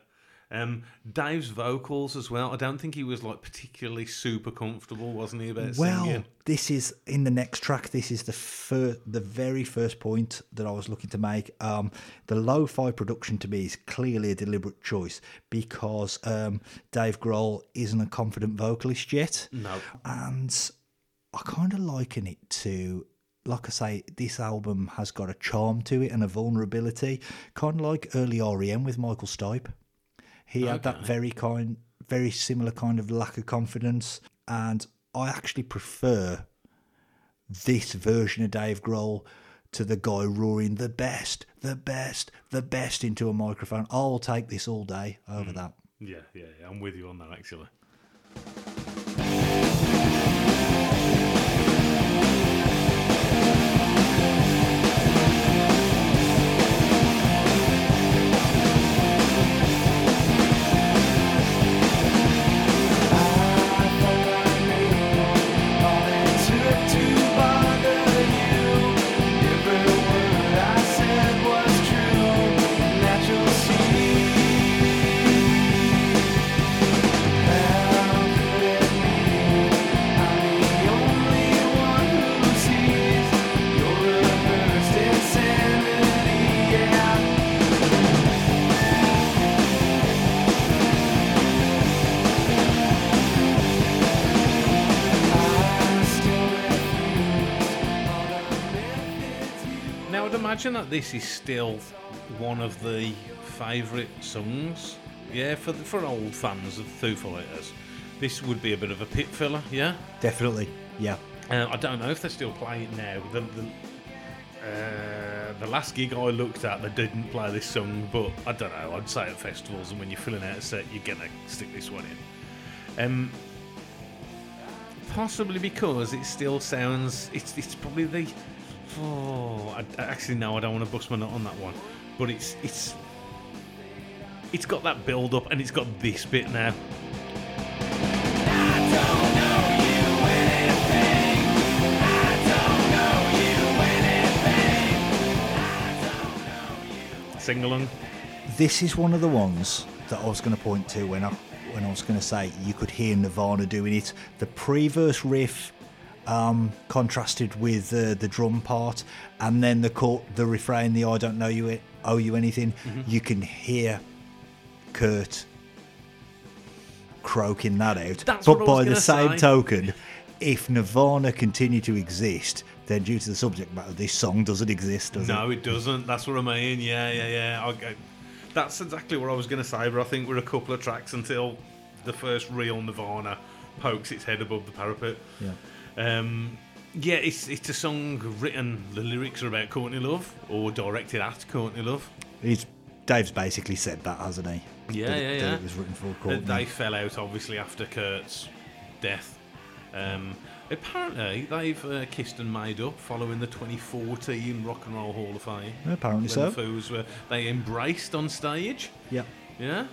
Um, Dave's vocals as well. I don't think he was like particularly super comfortable, wasn't he, about Well, singing? this is in the next track. This is the the very first point that I was looking to make. Um, the lo-fi production to me is clearly a deliberate choice because um, Dave Grohl isn't a confident vocalist yet. No. and I kind of liken it to, like I say, this album has got a charm to it and a vulnerability, kind of like early REM with Michael Stipe. He had that very kind, very similar kind of lack of confidence, and I actually prefer this version of Dave Grohl to the guy roaring the best, the best, the best into a microphone. I'll take this all day over hmm. that. Yeah, yeah, yeah. I'm with you on that, actually. Now, I'd imagine that this is still one of the favourite songs. Yeah, for the, for old fans of Foo Fighters, this would be a bit of a pit filler. Yeah, Definitely, yeah. uh, I don't know if they're still play it now. The the, uh, the last gig I looked at, they didn't play this song, but I don't know. I'd say at festivals and when you're filling out a set, you're gonna stick this one in. Um, possibly because it still sounds. It's it's probably the. Oh, I, actually no, I don't want to bust my nut on that one, but it's it's. It's got that build up and it's got this bit now. Sing along. This is one of the ones that I was going to point to when I when I was going to say you could hear Nirvana doing it. The pre-verse riff um, contrasted with uh, the drum part, and then the chor- the refrain, the "I don't know you owe you anything," Mm-hmm. you can hear Kurt croaking that out. That's but what I was by the same say. token, if Nirvana continue to exist, then due to the subject matter, this song doesn't exist, does No, it? it doesn't. That's what I mean. Yeah, yeah, yeah. Okay. That's exactly what I was going to say, but I think we're a couple of tracks until the first real Nirvana pokes its head above the parapet. Yeah. Um, yeah, it's it's a song written. The lyrics are about Courtney Love or directed at Courtney Love. He's Dave's basically said that, hasn't he? Yeah, That it- yeah, that yeah. It was written for Courtney. They fell out obviously after Kurt's death. Um, apparently, they've uh, kissed and made up following the 2014 Rock and Roll Hall of Fame. Apparently when so. The Foos were they embraced on stage. Yeah. Yeah.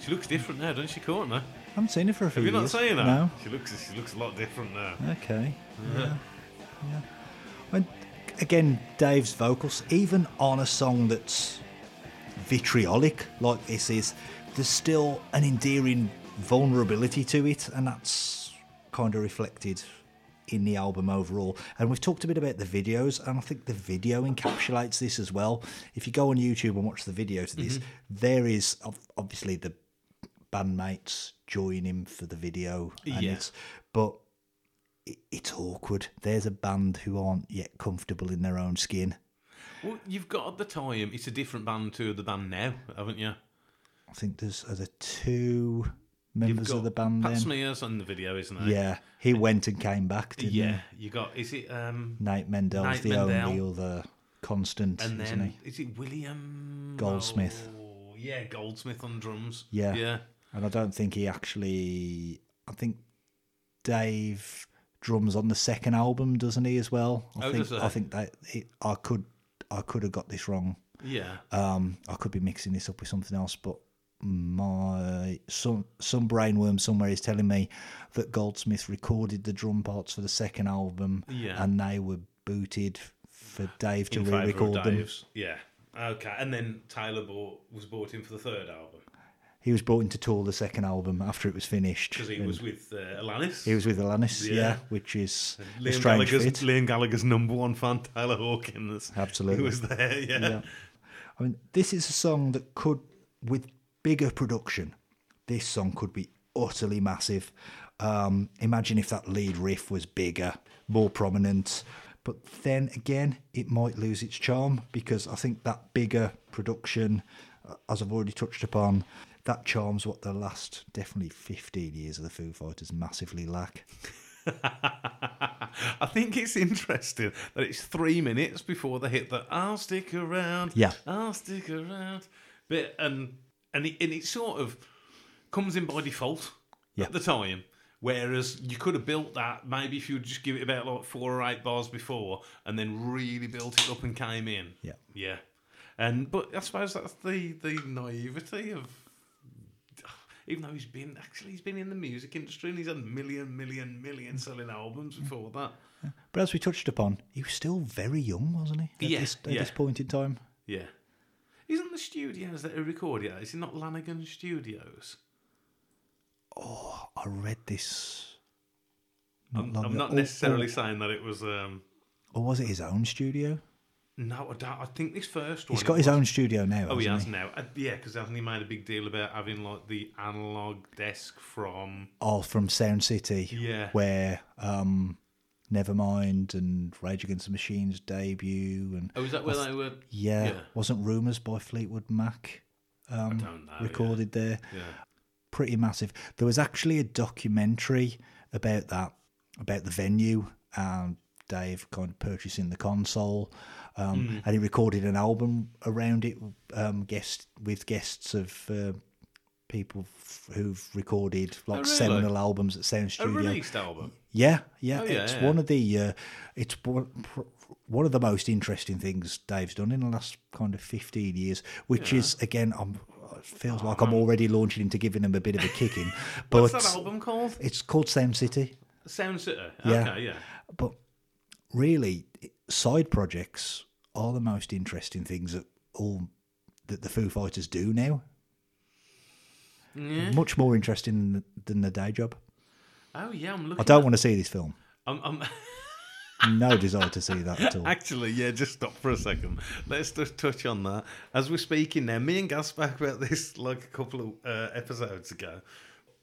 She looks different now, doesn't she, Courtney? I haven't seen her for a few Have you not years. seen her? No. She looks she looks a lot different now. Okay. Yeah. yeah. And again, Dave's vocals, even on a song that's vitriolic like this is, there's still an endearing vulnerability to it, and that's kind of reflected in the album overall. And we've talked a bit about the videos, and I think the video encapsulates this as well. If you go on YouTube and watch the video to this, mm-hmm. there is obviously the bandmates join him for the video, and Yeah. but it, it's awkward. There's a band who aren't yet comfortable in their own skin. Well, you've got at the time. It's a different band to the band now, haven't you? I think there's are there two members of the band Pat then. Smear's on the video, isn't he? Yeah, he went and came back, didn't Yeah. You got. Is it? Um, he? Nate Mendel's the Mendel. only other constant, and isn't then he? is it William Goldsmith. Oh, yeah, Goldsmith on drums. Yeah. Yeah. And I don't think he actually. I think Dave drums on the second album, doesn't he as well? I Oh, think? I think that it, I could I could have got this wrong. Yeah. Um, I could be mixing this up with something else, but my some some brainworm somewhere is telling me that Goldsmith recorded the drum parts for the second album, Yeah. and they were booted for Dave to in re-record them. Yeah. Okay. And then Taylor bought, was bought in for the third album He was brought in to tour the second album after it was finished. because he and was with uh, Alanis. he was with Alanis, yeah, Yeah. which is Liam strange Gallagher's, fit. Liam Gallagher's number one fan, Taylor Hawkins. Absolutely. He was there, yeah. Yeah. I mean, this is a song that could, with bigger production, this song could be utterly massive. Um, imagine if that lead riff was bigger, more prominent. But then again, it might lose its charm because I think that bigger production, uh, as I've already touched upon, that charms what the last definitely 15 years of the Foo Fighters massively lack. I think it's interesting that it's three minutes before they hit the "I'll stick around." Yeah. I'll stick around bit, and and it, and it sort of comes in by default Yeah. at the time. Whereas you could have built that maybe if you would just give it about like four or eight bars before, and then really built it up and came in. Yeah. yeah. And but I suppose that's the the naivety of even though he's been actually he's been in the music industry and he's had million, million, million selling albums before that. But as we touched upon, he was still very young, wasn't he? At, Yeah, this, at yeah. this point in time. Yeah. Isn't the studios that are recording at? Is it not Lanigan Studios? Oh, I read this. I'm, long I'm not necessarily or- saying that it was. Um, Or was it his own studio? No, I, don't, I think this first one. He's got his was- own studio now. Oh, he has now. Uh, yeah, because hasn't he made a big deal about having like the analog desk from? All from Sound City. Yeah. Where um, Nevermind and Rage Against the Machines debut and Oh, is that where they were? yeah, Yeah. wasn't Rumours by Fleetwood Mac um, know, yeah. recorded there? Yeah. Pretty massive. There was actually a documentary about that, about the venue and Dave kind of purchasing the console. Um, Hmm. And he recorded an album around it, um, guest with guests of uh, people f- who've recorded like Oh, really? seminal albums at Sound Studio. A released album. Yeah, yeah, Oh, yeah, it's yeah. one of the uh, it's one, one of the most interesting things Dave's done in the last kind of fifteen years. Which is again, I'm it feels like I'm already launching into giving them a bit of a kicking, but What's that album called? it's called Sound City. Sound City. Yeah. Yeah. But really, side projects are the most interesting things that all that the Foo Fighters do now. Much more interesting than the, than the day job. Oh yeah, I'm looking. I don't at- want to see this film. I'm, I'm No desire to see that at all. Actually, yeah, just stop for a second. Let's just touch on that. As we're speaking now, me and Gal spoke about this like a couple of uh, episodes ago.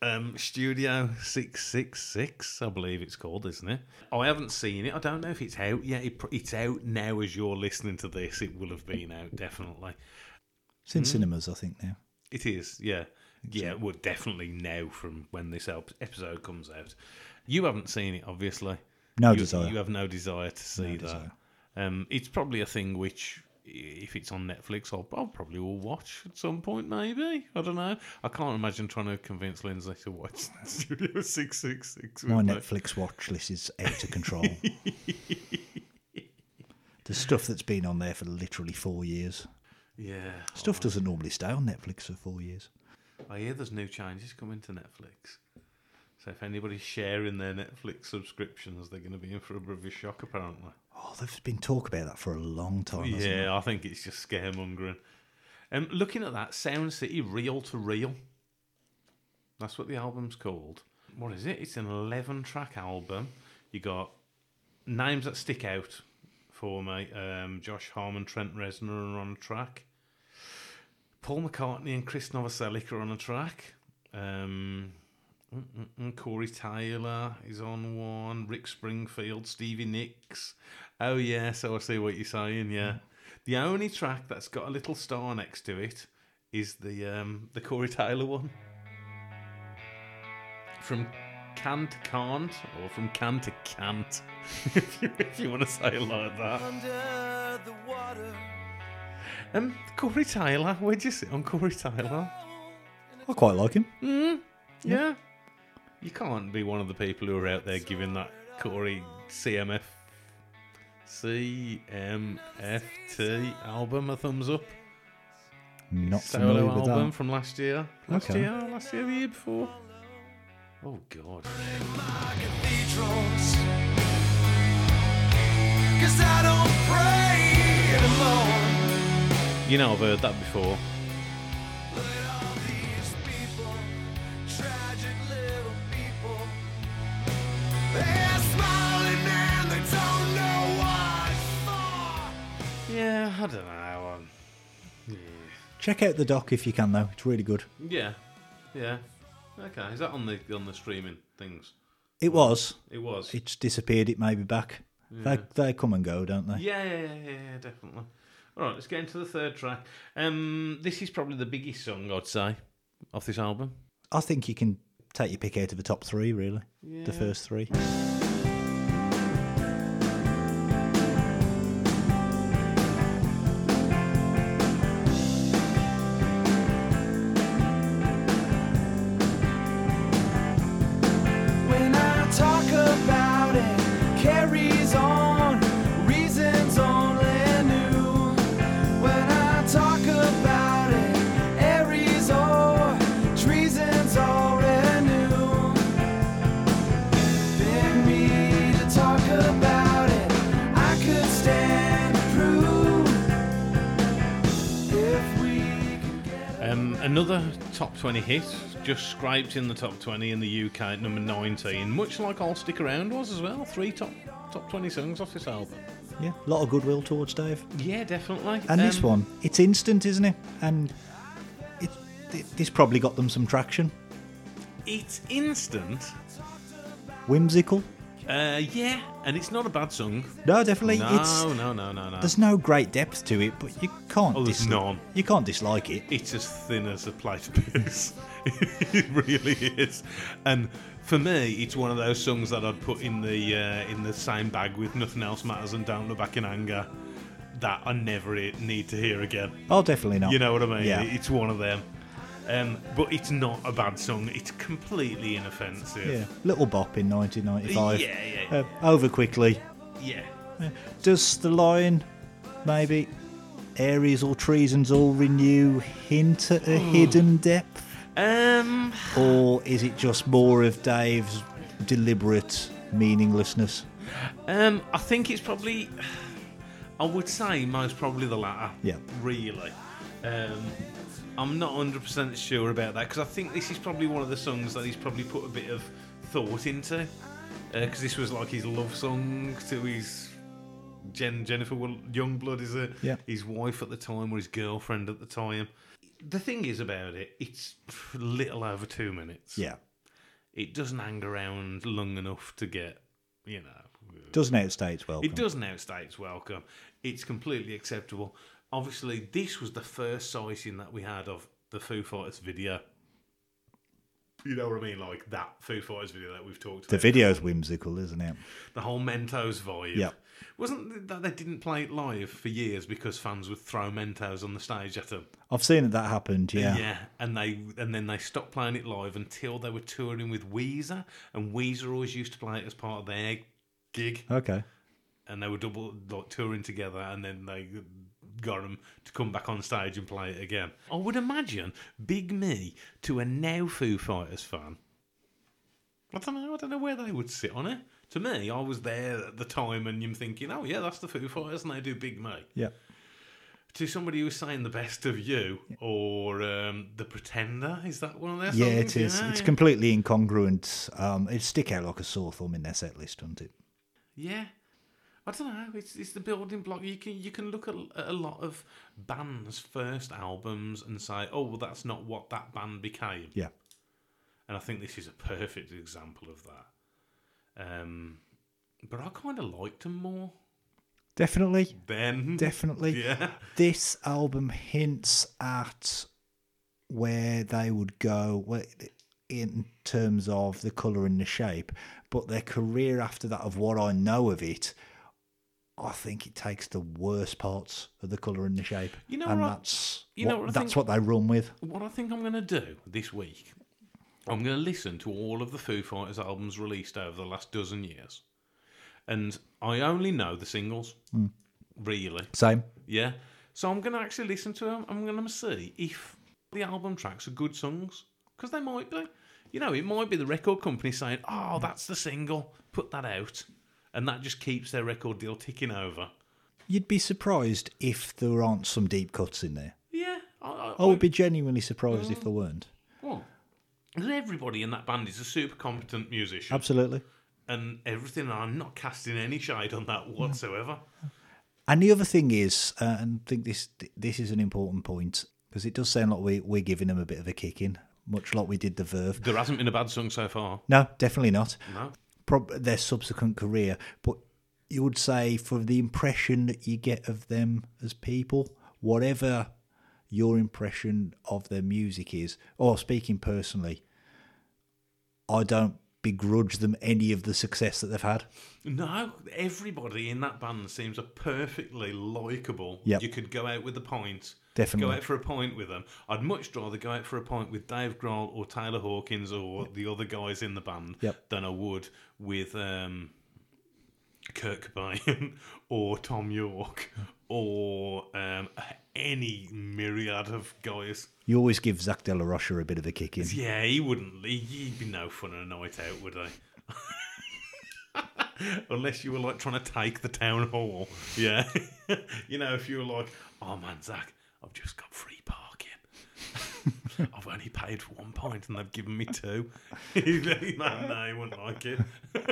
Um, Studio 666, I believe it's called, isn't it? I haven't seen it. I don't know if it's out yet. It, it's out now as you're listening to this. It will have been out, definitely. It's in cinemas, I think now. It is, yeah. Yeah, well, definitely now from when this episode comes out. You haven't seen it, obviously. No you, desire. You have no desire to see that. desire. Um, it's probably a thing which, if it's on Netflix, I'll, I'll probably will watch at some point. Maybe I don't know. I can't imagine trying to convince Lindsay to watch Studio Six Six Six. My Netflix watch list is out of control. the stuff that's been on there for literally four years. Yeah, Stuff doesn't normally stay on Netflix for four years. I hear there's new changes coming to Netflix. So if anybody's sharing their Netflix subscriptions, they're going to be in for a bit of a shock, apparently. Oh, there's been talk about that for a long time. Yeah, I think it's just scaremongering. Um, looking at that, Sound City Real to Reel. That's what the album's called. What is it? It's an 11 track album. You got names that stick out for me. Um, Josh Homme, Trent Reznor are on a track. Paul McCartney and Chris Novoselic are on a track. Um, mm, mm, mm, Corey Taylor is on one. Rick Springfield, Stevie Nicks. Oh yeah, so I see what you're saying. Yeah, the only track that's got a little star next to it is the um, the Corey Taylor one. From Can't can't, or from can to can't, if you, if you want to say it like that. Under the water. Um, Corey Taylor, where'd you sit on Corey Taylor? I quite like him. mm Yeah. You can't be one of the people who are out there giving that Corey CMF CMFT album a thumbs up. Not Solo familiar with album that. from last year. Last Okay. year, last year, the year before. Oh god. Cause I don't pray anymore. You know I've heard that before. Look all these people, tragic little people. They're smiling Yeah, I don't know. Um, yeah. Check out the doc if you can, though. It's really good. yeah, yeah. Okay, is that on the on the streaming things? It was. It was. It's disappeared. It may be back. They, they come and go, don't they? Yeah, yeah, yeah, yeah, yeah, definitely. All right, let's get into the third track. Um, this is probably the biggest song I'd say off this album. I think you can take your pick out of the top three, really. Yeah. The first three. Hit, just scraped in the top 20 in the UK at number 19, much like I'll Stick Around was as well. Three top top 20 songs off this album. Yeah, a lot of goodwill towards Dave. Yeah, definitely. And this Um, one, it's instant, isn't it? And it, it, this probably got them some traction. It's instant. Whimsical. Uh, yeah, and it's not a bad song. No, definitely. No, it's no, no, no, no. there's no great depth to it, but you can't. Oh, there's none. You can't dislike it. it's as thin as a plate of piss. it really is. And for me, it's one of those songs that I'd put in the uh, in the same bag with "Nothing Else Matters" and "Don't Look Back in Anger." That I never need to hear again. Oh, definitely not. You know what I mean? Yeah. It's one of them. Um, but it's not a bad song. It's completely inoffensive. Yeah, little bop in 1995. Yeah, yeah, yeah. Uh, over quickly. Yeah. Does the line maybe Aries or treasons all renew hint at a hidden depth, Um. or is it just more of Dave's deliberate meaninglessness? Um, I think it's probably. I would say most probably the latter. Yeah. Really. Um, I'm not 100% sure about that because I think this is probably one of the songs that he's probably put a bit of thought into. Uh, because this was like his love song to his Jen Jennifer Youngblood is a Yeah. his wife at the time or his girlfriend at the time. The thing is about it, it's a little over two minutes. Yeah. it doesn't hang around long enough to get, you know, Doesn't outstay its welcome. it doesn't outstay its welcome. It's completely acceptable. Obviously, this was the first sighting that we had of the Foo Fighters video. You know what I mean? Like that Foo Fighters video that we've talked about. The video's whimsical, isn't it? The whole Mentos vibe. Yeah. Wasn't that they didn't play it live for years because fans would throw Mentos on the stage at them? I've seen that that happened, yeah. Yeah, and they and then they stopped playing it live until they were touring with Weezer, and Weezer always used to play it as part of their gig, Okay. and they were double like touring together, and then they got them to come back on stage and play it again. I would imagine Big Me to a now Foo Fighters fan. I don't know. I don't know where they would sit on it. To me, I was there at the time, and you're thinking, "Oh yeah, that's the Foo Fighters, and they do Big Me." Yeah. to somebody who's saying the best of you or um, the pretender is that one of their Yeah, it is. yeah, it's yeah. completely incongruent. Um, it stick out like a sore thumb in their set list, doesn't it? yeah i don't know it's, it's the building block you can you can look at at a lot of bands first albums and say oh well that's not what that band became Yeah. and i think this is a perfect example of that um but i kind of liked them more Definitely. then Definitely. yeah This album hints at where they would go in terms of the colour and the shape, but their career after that, of what I know of it, I think it takes the worst parts of the colour and the shape. You know and what I- that's you know what, what that's think- what they run with. what I think I'm going to do this week, I'm going to listen to all of the Foo Fighters albums released over the last dozen years. And I only know the singles, hmm. really. Same. Yeah. So I'm going to actually listen to them. I'm going to see if the album tracks are good songs. Because they might be. You know, it might be the record company saying, oh, that's the single, put that out. And that just keeps their record deal ticking over. You'd be surprised if there aren't some deep cuts in there. Yeah. I, I, I would be genuinely surprised if there weren't. Well, everybody in that band is a super competent musician. Absolutely. and everything. and I'm not casting any shade on that whatsoever. And the other thing is, uh, and I think this this is an important point because it does sound like we we're giving them a bit of a kicking, much like we did the Verve. There hasn't been a bad song so far. No, definitely not. No. Prob- their subsequent career, but you would say for the impression that you get of them as people, whatever your impression of their music is, or speaking personally, I don't begrudge them any of the success that they've had. No, everybody in that band seems a perfectly likable. Yep. You could go out with a pint. Definitely. Go out for a pint with them. I'd much rather go out for a pint with Dave Grohl or Taylor Hawkins or the other guys in the band Yep. than I would with um, Kurt Cobain or Thom Yorke or um, any myriad of guys. You always give Zach De La Rocha a bit of a kick in. Yeah, he wouldn't. he- He'd be no fun on a night out, would I? Unless you were like trying to take the town hall. Yeah. you know, if you were like, oh man, Zach, I've just got free parking. I've only paid for one pint and they've given me two. No, no, he wouldn't like it.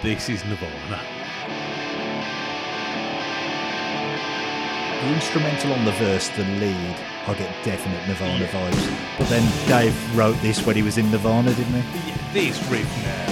This is Nirvana. The instrumental on the verse, the lead, I get definite Nirvana vibes. But then Dave wrote this when he was in Nirvana, didn't he? Yeah, this riff now.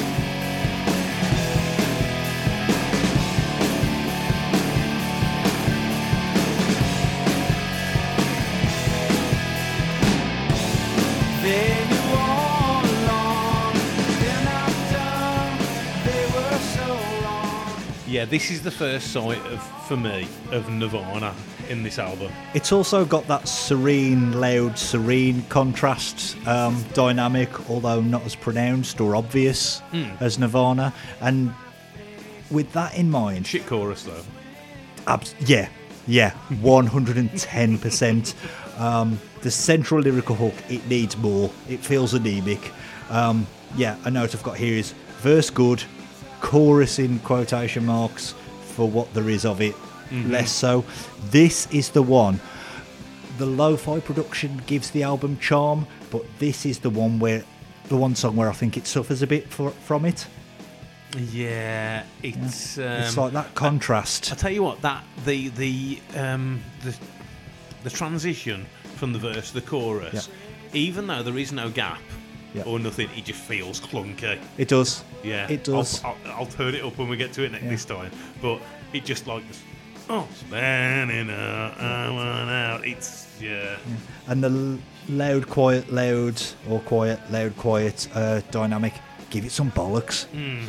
They knew all along, they're not done, they were so wrong. Yeah, this is the first sight of, for me, of Nirvana in this album. It's also got that serene, loud, serene contrast um, dynamic, although not as pronounced or obvious as Nirvana. And with that in mind, Shit chorus though. abs- yeah, yeah, 110%. Um, the central lyrical hook, it needs more. It feels anemic. Um, yeah, a note I've got here is verse good, chorus in quotation marks for what there is of it, Mm-hmm. less so. This is the one. The lo-fi production gives the album charm, but this is the one where the one song where I think it suffers a bit for, from it. Yeah, it's. Um, it's like that contrast. I tell you what, that the the um, the the transition from the verse to the chorus, even though there is no gap Yeah. or nothing, it just feels clunky. It does. Yeah, It does. I'll, I'll, I'll turn it up when we get to it next Yeah. this time, but it just like oh, man, standing out, I want out. It's yeah. and the loud, quiet, loud, or quiet, loud, quiet uh, dynamic. Give it some bollocks. I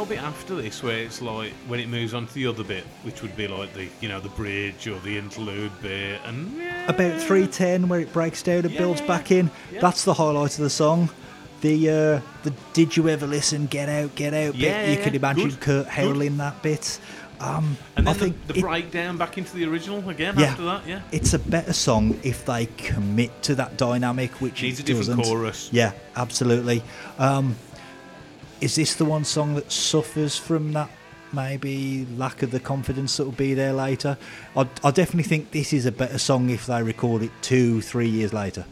little bit after this, where it's like when it moves on to the other bit, which would be like the you know the bridge or the interlude bit, and yeah, About 310, where it breaks down and Yeah, builds back in. yeah. That's the highlight of the song. The uh, the Did You Ever Listen, Get Out, Get Out Yeah, bit. You could imagine good, Kurt good. howling that bit. Um, and I then think the, the it- breakdown back into the original again yeah, after that, yeah. It's a better song if they commit to that dynamic, which Needs it a different doesn't. chorus. Yeah, absolutely. Um, is this the one song that suffers from that maybe lack of the confidence that will be there later? I, I definitely think this is a better song if they record it two, three years later.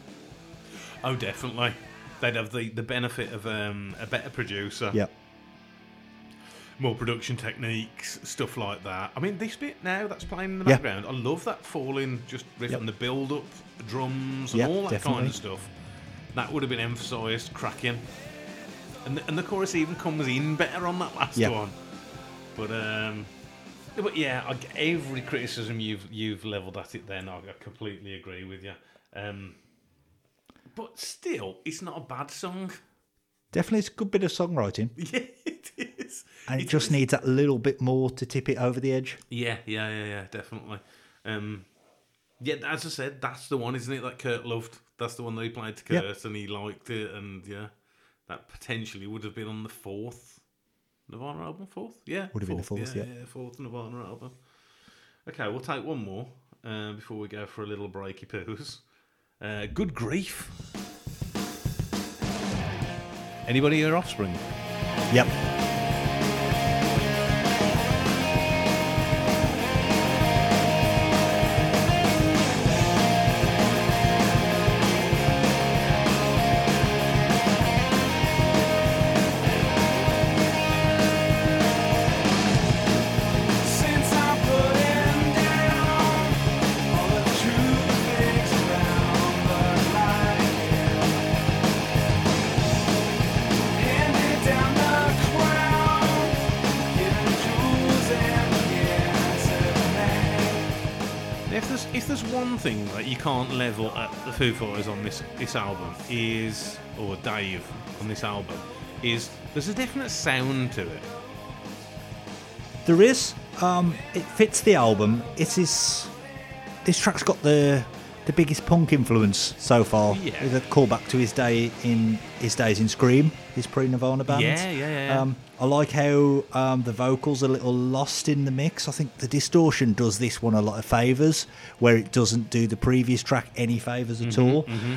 Oh, definitely. They'd have the, the benefit of um, a better producer, Yeah, more production techniques, stuff like that. I mean, this bit now that's playing in the Yeah. background, I love that falling just riff Yep. and the build up, the drums, and Yeah, all that kind of stuff. That would have been emphasised, cracking. And the, and the chorus even comes in better on that last Yeah. one. But um, but yeah, I, every criticism you've you've levelled at it, then I, I completely agree with you. Um, but still, it's not a bad song. definitely it's a good bit of songwriting, Yeah, it is. and it, It just is. needs that little bit more to tip it over the edge. Yeah, yeah, yeah, yeah, definitely. Um, yeah, as I said, that's the one, isn't it? That Kurt loved. That's the one that he played to. Kurt, and he liked it, and yeah, that potentially would have been on the fourth Nirvana album. Fourth, yeah, Would have been the fourth, yeah. yeah, fourth Nirvana album. Okay, we'll take one more uh, before we go for a little breaky poos. Uh, good grief. Anybody hear Offspring? Yep. Can't level at the Foo Fighters on this this album is, or Dave on this album, is there's a definite sound to it. There is. Um, it fits the album. It is. This track's got the the biggest punk influence so far. Yeah. With a callback to his day in his days in Scream, his pre-Nirvana band. Yeah, yeah, yeah, yeah. Um, I like how um, the vocals are a little lost in the mix. I think the distortion does this one a lot of favors, where it doesn't do the previous track any favors at Mm-hmm,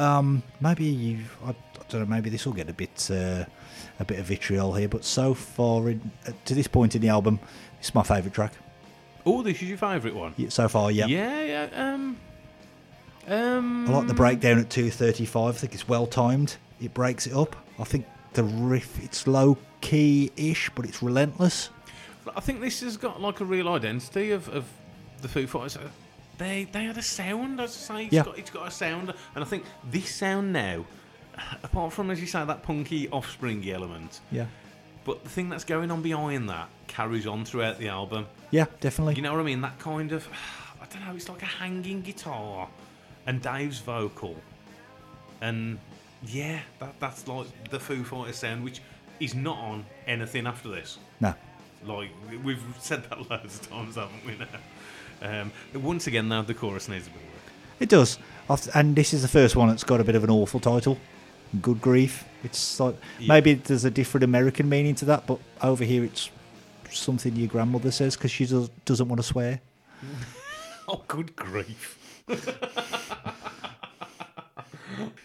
all. Um, maybe you, I, I don't know. Maybe this will get a bit uh, a bit of vitriol here, but so far in, uh, to this point in the album, it's my favourite track. Oh, this is your favourite one. Yeah, So far, yeah. Yeah, yeah. Um, um, I like the breakdown at 2:35. I think it's well timed. It breaks it up. I think the riff it's low key ish, but it's relentless. I think this has got like a real identity of, of the Foo Fighters. Uh, They they had a sound, as I say. It's Yeah. got it's got a sound, and I think this sound now, apart from as you say that punky offspringy element, Yeah. but the thing that's going on behind that carries on throughout the album. Yeah, definitely. You know what I mean? That kind of I don't know. It's like a hanging guitar, and Dave's vocal, and yeah, that that's like the Foo Fighters sound, which is not on anything after this. no. Like we've said that loads of times, haven't we? Now, um, once again, though, the chorus needs a bit of work. It does. And this is the first one that's got a bit of an awful title. Good grief. It's like maybe there's a different American meaning to that, but over here it's something your grandmother says because she does, doesn't want to swear. Oh, good grief.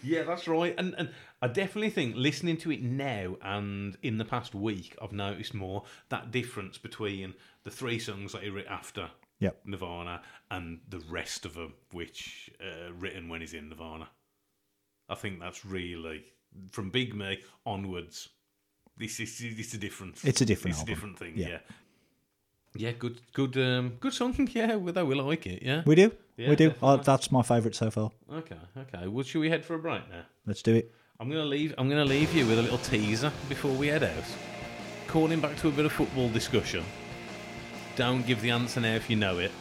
yeah, that's right. And and I definitely think listening to it now and in the past week, I've noticed more that difference between the three songs that he wrote after Yep. Nirvana and the rest of them, which uh, written when he's in Nirvana. I think that's really from Big Me onwards. This is it's a difference. It's a different It's a different thing. Yeah. Yeah. Yeah, good, good, um, good song. Yeah, we we like it. Yeah. We do. Yeah, we do. Oh, that's my favourite so far. Okay, okay. Well, should we head for a break now? Let's do it. I'm gonna leave. I'm gonna leave you with a little teaser before we head out. Calling back to a bit of football discussion. Don't give the answer now if you know it.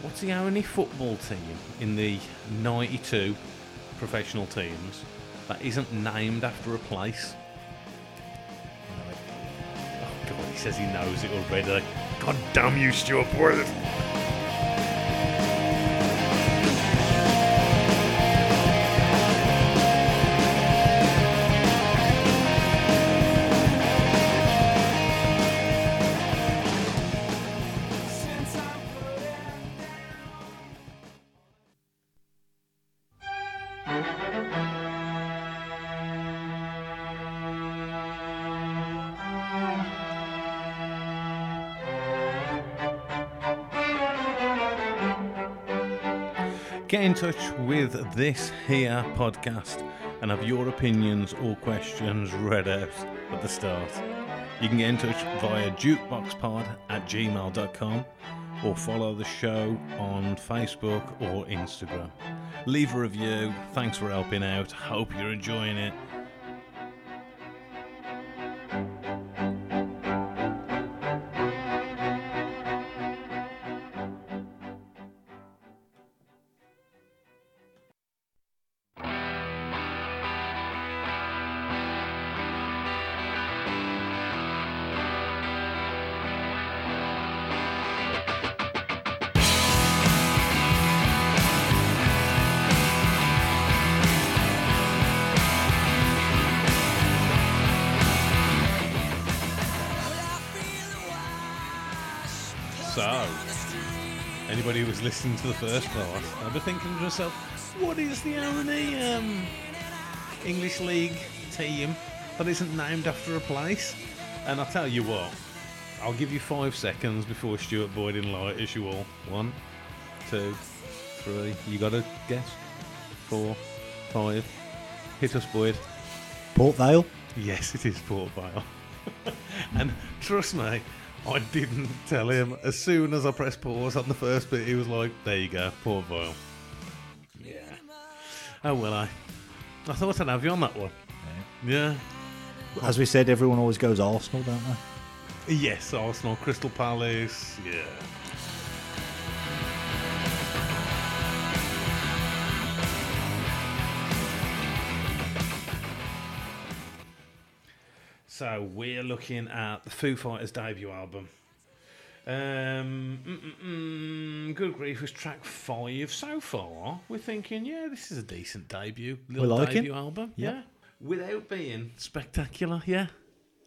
What's the only football team in the 92 professional teams that isn't named after a place? He says he knows it already. God damn you, Stuart Worth. Touch with this here podcast and have your opinions or questions read out at the start. You can get in touch via jukeboxpod at gmail.com or follow the show on Facebook or Instagram. Leave a review. Thanks for helping out. Hope you're enjoying it. Anybody who was listening to the first part, I've be thinking to myself, what is the only um, English League team that isn't named after a place? And I'll tell you what, I'll give you five seconds before Stuart Boyd enlightens you all. One, two, three. You got to guess. Four, five. Hit us, Boyd. Port Vale. Yes, it is Port Vale. and trust me, I didn't tell him. As soon as I pressed pause on the first bit, he was like, there you go, Port Vale. Yeah. Oh, well, I. I thought I'd have you on that one. Yeah. As we said, everyone always goes Arsenal, don't they? Yes, Arsenal, Crystal Palace. Yeah. So we're looking at the Foo Fighters debut album. Um, mm, mm, mm, Good Grief was track five so far. We're thinking, yeah, this is a decent debut, little like it. debut album. Yeah. Yeah, without being spectacular. Yeah,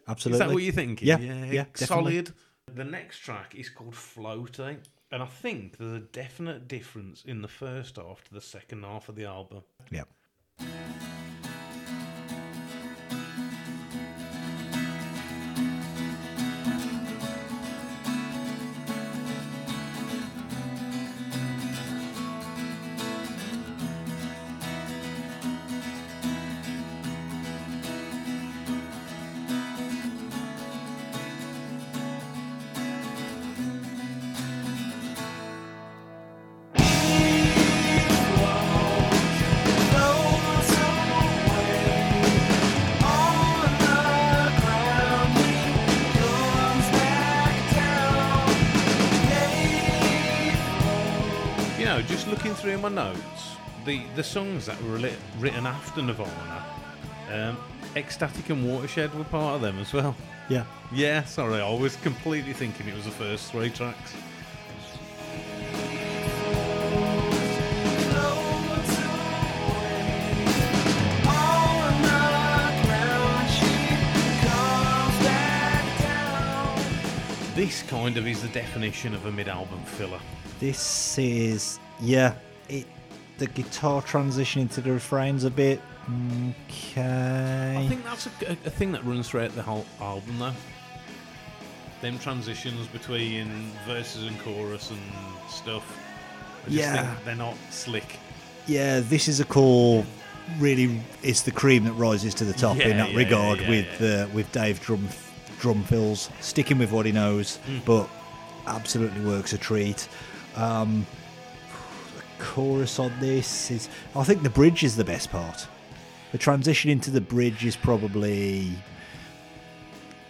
Absolutely. is that what you're thinking? Yeah, yeah, definitely. solid. The next track is called Floating, and I think there's a definite difference in the first half to the second half of the album. Yeah. through my notes, the, the songs that were li- written after Nirvana, um, Ecstatic and Watershed were part of them as well. Yeah. Yeah, sorry, I was completely thinking it was the first three tracks. This kind of is the definition of a mid album filler. This is, yeah, it the guitar transition into the refrains a bit. Okay. I think that's a, a, a thing that runs throughout the whole album, though. Them transitions between verses and chorus and stuff. I just Yeah. think they're not slick. yeah, this is a call. Really, it's the cream that rises to the top Yeah, in that yeah, regard yeah, with. Uh, with Dave Drum drum fills sticking with what he knows, Mm. but absolutely works a treat. Um, chorus on this is, I think the bridge is the best part. The transition into the bridge is probably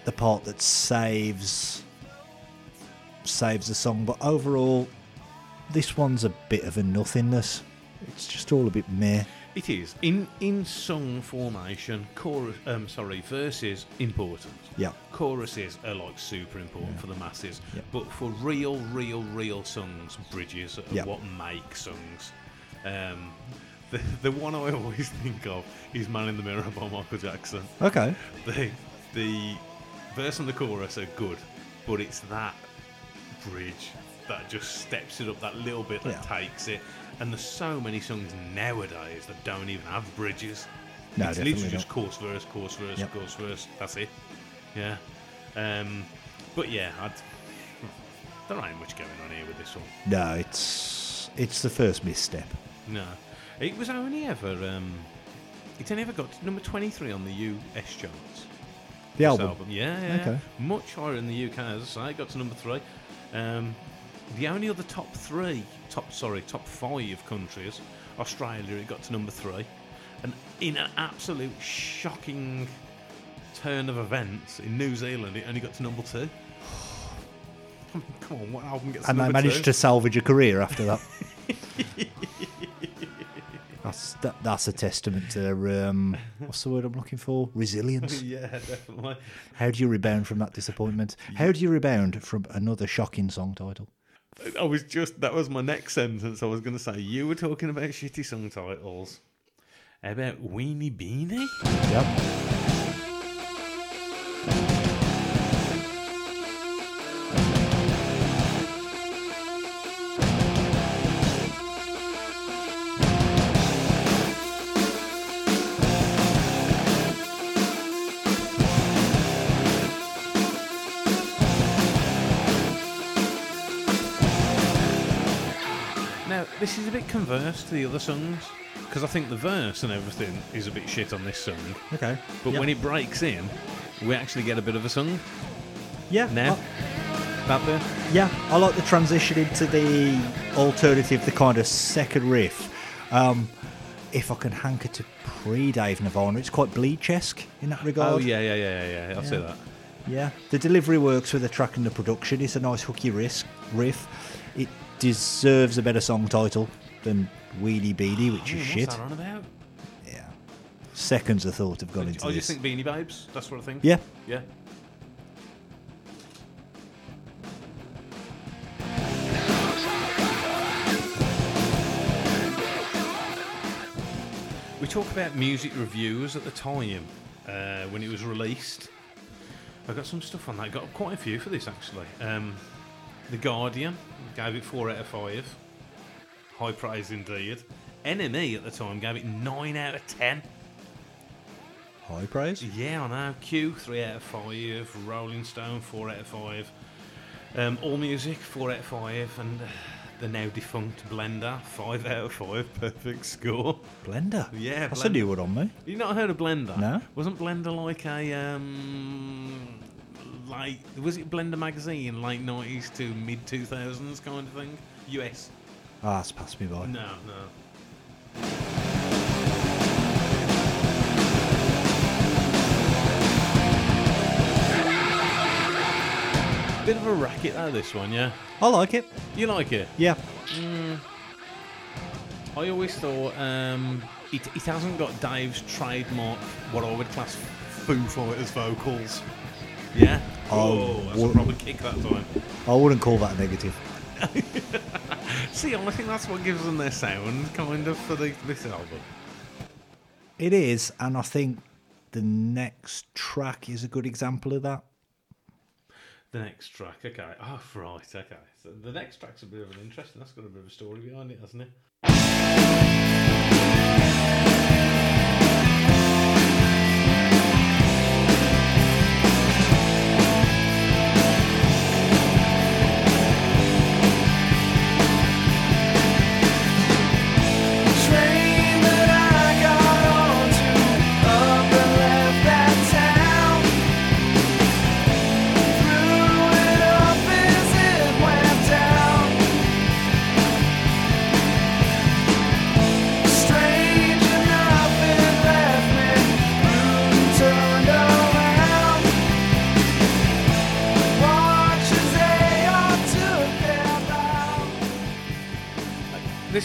the part that saves saves the song, but overall, this one's a bit of a nothingness. It's just all a bit meh. It is in in song formation. Chorus, um, sorry, verses important. Yeah. Choruses are like super important for the masses, Yeah. but for real, real, real songs, bridges are Yeah. what make songs. Um, the the one I always think of is "Man in the Mirror" by Michael Jackson. Okay. the the verse and the chorus are good, but it's that bridge that just steps it up that little bit that Yeah. takes it. And there's so many songs nowadays that don't even have bridges. No, it's literally just not. chorus verse, chorus verse, Yep. chorus verse. That's it. Yeah. Um, but yeah, I'd, there ain't much going on here with this one. No, it's it's the first misstep. No, it was only ever. Um, it's only ever got to number 23 on the US charts. The this album. Yeah, yeah. Okay. Much higher in the UK, as I say, got to number three. Um, the only other top three, top sorry, top five countries, Australia, it got to number three, and in an absolute shocking turn of events, in New Zealand, it only got to number two. Come on, what album gets to And they number managed two? to salvage a career after that. that's that, that's a testament to their um, what's the word I'm looking for? Resilience. yeah, definitely. How do you rebound from that disappointment? How do you rebound from another shocking song title? I was just that was my next sentence. I was going to say you were talking about shitty song titles. How about Weenie Beanie? Yep. This is a bit converse to the other songs because I think the verse and everything is a bit shit on this song. Okay. But Yep. when it breaks in, we actually get a bit of a song Yeah. now. That bit. yeah, I like the transition into the alternative, the kind of second riff. Um, if I can hanker to pre Dave Nirvana, it's quite bleach esque in that regard. Oh yeah, yeah, yeah, yeah. yeah. I'll say that. Yeah, the delivery works with the track and the production. It's a nice hooky riff. riff. Deserves a better song title than Weedy Beady, which Oh, is what's shit. that on about? Yeah, seconds of thought have gone into I this. just think Beanie Babes. That's what I think. yeah, Yeah. We talk about music reviews at the time uh, when it was released. I got some stuff on that. Got quite a few for this actually. Um, the Guardian gave it four out of five. High praise indeed. NME at the time gave it nine out of ten. high praise. Yeah, I know. Q, 3 out of 5. Rolling Stone, 4 out of 5. Um, All Music, 4 out of 5. And uh, the now defunct Blender, 5 out of 5. Perfect score. Blender. Yeah, that's a Blender. new one on me. You not heard of Blender? No. Wasn't Blender like a. Um, like. Was it Blender magazine, late 90s to mid 2000s kind of thing? US? Ah, it's passed me by. No, no. Bit of a racket though, this one, yeah? I like it. You like it? Yeah, I always thought um, it, it hasn't got Dave's trademark, what I would class Foo Fighters vocals. Yeah? Oh, that's a proper kick that time. I wouldn't call that a negative. See, I think that's what gives them their sound, kind of, for the, this album. It is, and I think the next track is a good example of that. The next track, okay. Oh, right, okay. So the next track's a bit of an interesting. That's got a bit of a story behind it, hasn't it?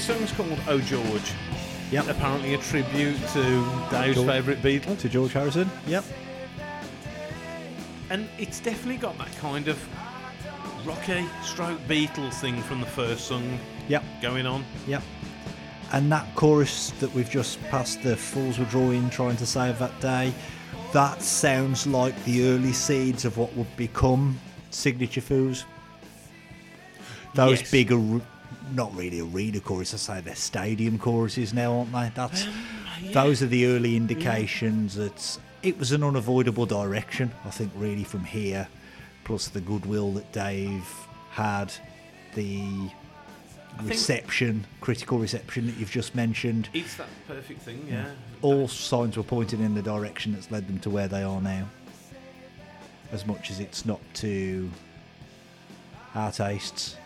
Song's called Oh George. Yep. Apparently a tribute to Dave's George. favourite Beatle. To George Harrison. Yep. And it's definitely got that kind of rocky stroke Beatles thing from the first song Yep. going on. Yep. And that chorus that we've just passed, the fools were drawing, trying to save that day, that sounds like the early seeds of what would become signature Foos. Those Yes. bigger, not really a reader chorus. I say they're stadium choruses now, aren't they? That's um, those are the early mm. indications that it was an unavoidable direction. I think really from here, plus the goodwill that Dave had, the reception, critical reception that you've just mentioned. It's that perfect thing, yeah. All signs were pointing in the direction that's led them to where they are now. As much as it's not to our tastes.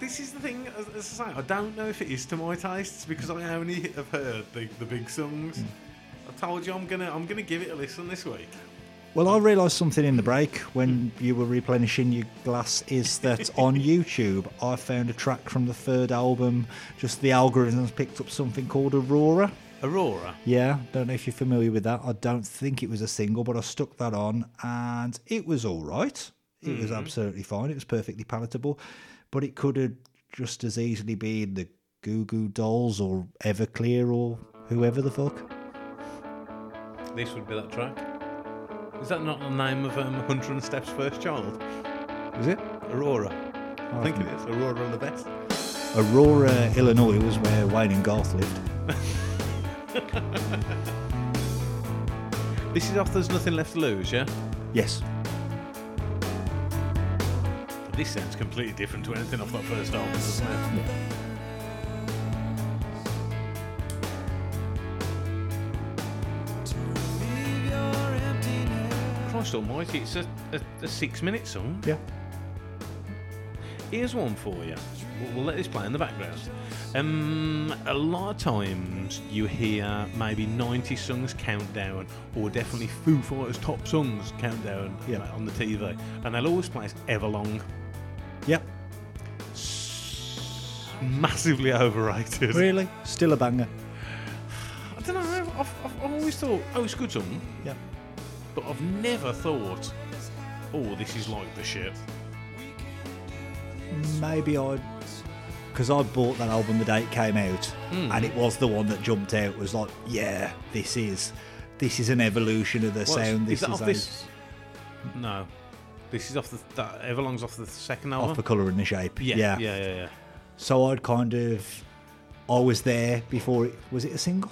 This is the thing, as, as I say, I don't know if it is to my tastes because I only have heard the, the big songs. Hmm. I told you I'm gonna I'm gonna give it a listen this week. Well, I realised something in the break when you were replenishing your glass is that on YouTube I found a track from the third album. Just the algorithms picked up something called Aurora. Aurora. Yeah, don't know if you're familiar with that. I don't think it was a single, but I stuck that on and it was all right. It was absolutely fine. It was perfectly palatable, but it could have just as easily been the Goo Goo Dolls or Everclear or whoever the fuck. This would be that track. Is that not the name of um, Hunter and Steph's first child? Is it? Aurora. I think it is. Aurora and the best. Aurora, Illinois was where Wayne and Garth lived. This is off There's Nothing Left to Lose, yeah? Yes. This sounds completely different to anything off that first album, doesn't it? Christ almighty, it's a, a, a six minute song. Yeah. Here's one for you. We'll, we'll let this play in the background. Um, a lot of times you hear maybe 90 songs countdown, or definitely Foo Fighters top songs countdown Yeah. on the TV, and they'll always play as Everlong. Yep. Massively overrated. Really? Still a banger. I don't know. I've, I've, I've always thought, oh, it's a good song, Yep. but I've never thought, oh, this is like the shit. Maybe I, because I bought that album the day it came out, Hmm. and it was the one that jumped out. Was like, yeah, this is, this is an evolution of the What's- sound. This is that is off a- this? No, this is off the that Everlong's off the second album. off the colour and the shape. yeah, yeah, yeah, yeah, yeah. So I'd kind of, I was there before it. Was it a single?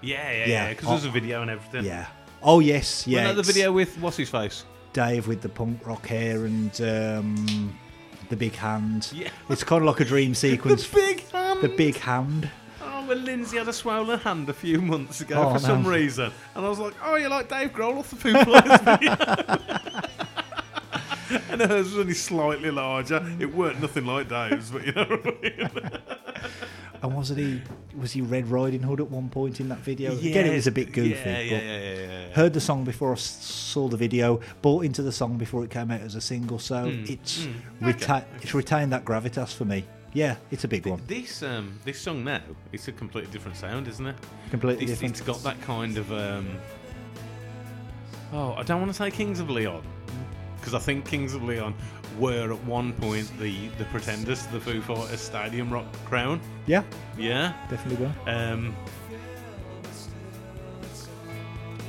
Yeah, yeah, Yeah. yeah. Because there's Oh. a video and everything. Yeah. Oh yes, yeah. Yeah. the video with what's his face? Dave with the punk rock hair and um, the big hand. Yeah. It's kind of like a dream sequence. The big hand. The big hand. Oh, well, Lindsay had a swollen hand a few months ago Oh, for some reason, and I was like, "Oh, you like Dave Grohl off the Foo Fighters video?" and hers was only slightly larger. It weren't nothing like Dave's, but you know what I mean. And wasn't he? Was he Red Riding Hood at one point in that video? Again, it was a bit goofy. Yeah, yeah, but yeah, yeah, yeah. Heard the song before I saw the video. Bought into the song before it came out as a single. So Hmm. it's reta- it's retained that gravitas for me. Yeah, it's a big one. This um this song now, it's a completely different sound, isn't it? Completely It's, different. it's got that kind of um. Oh, I don't want to say Kings of Leon, because I think Kings of Leon were at one point the the pretenders to the Foo Fighters Stadium Rock crown. Yeah, Yeah. definitely one. Um.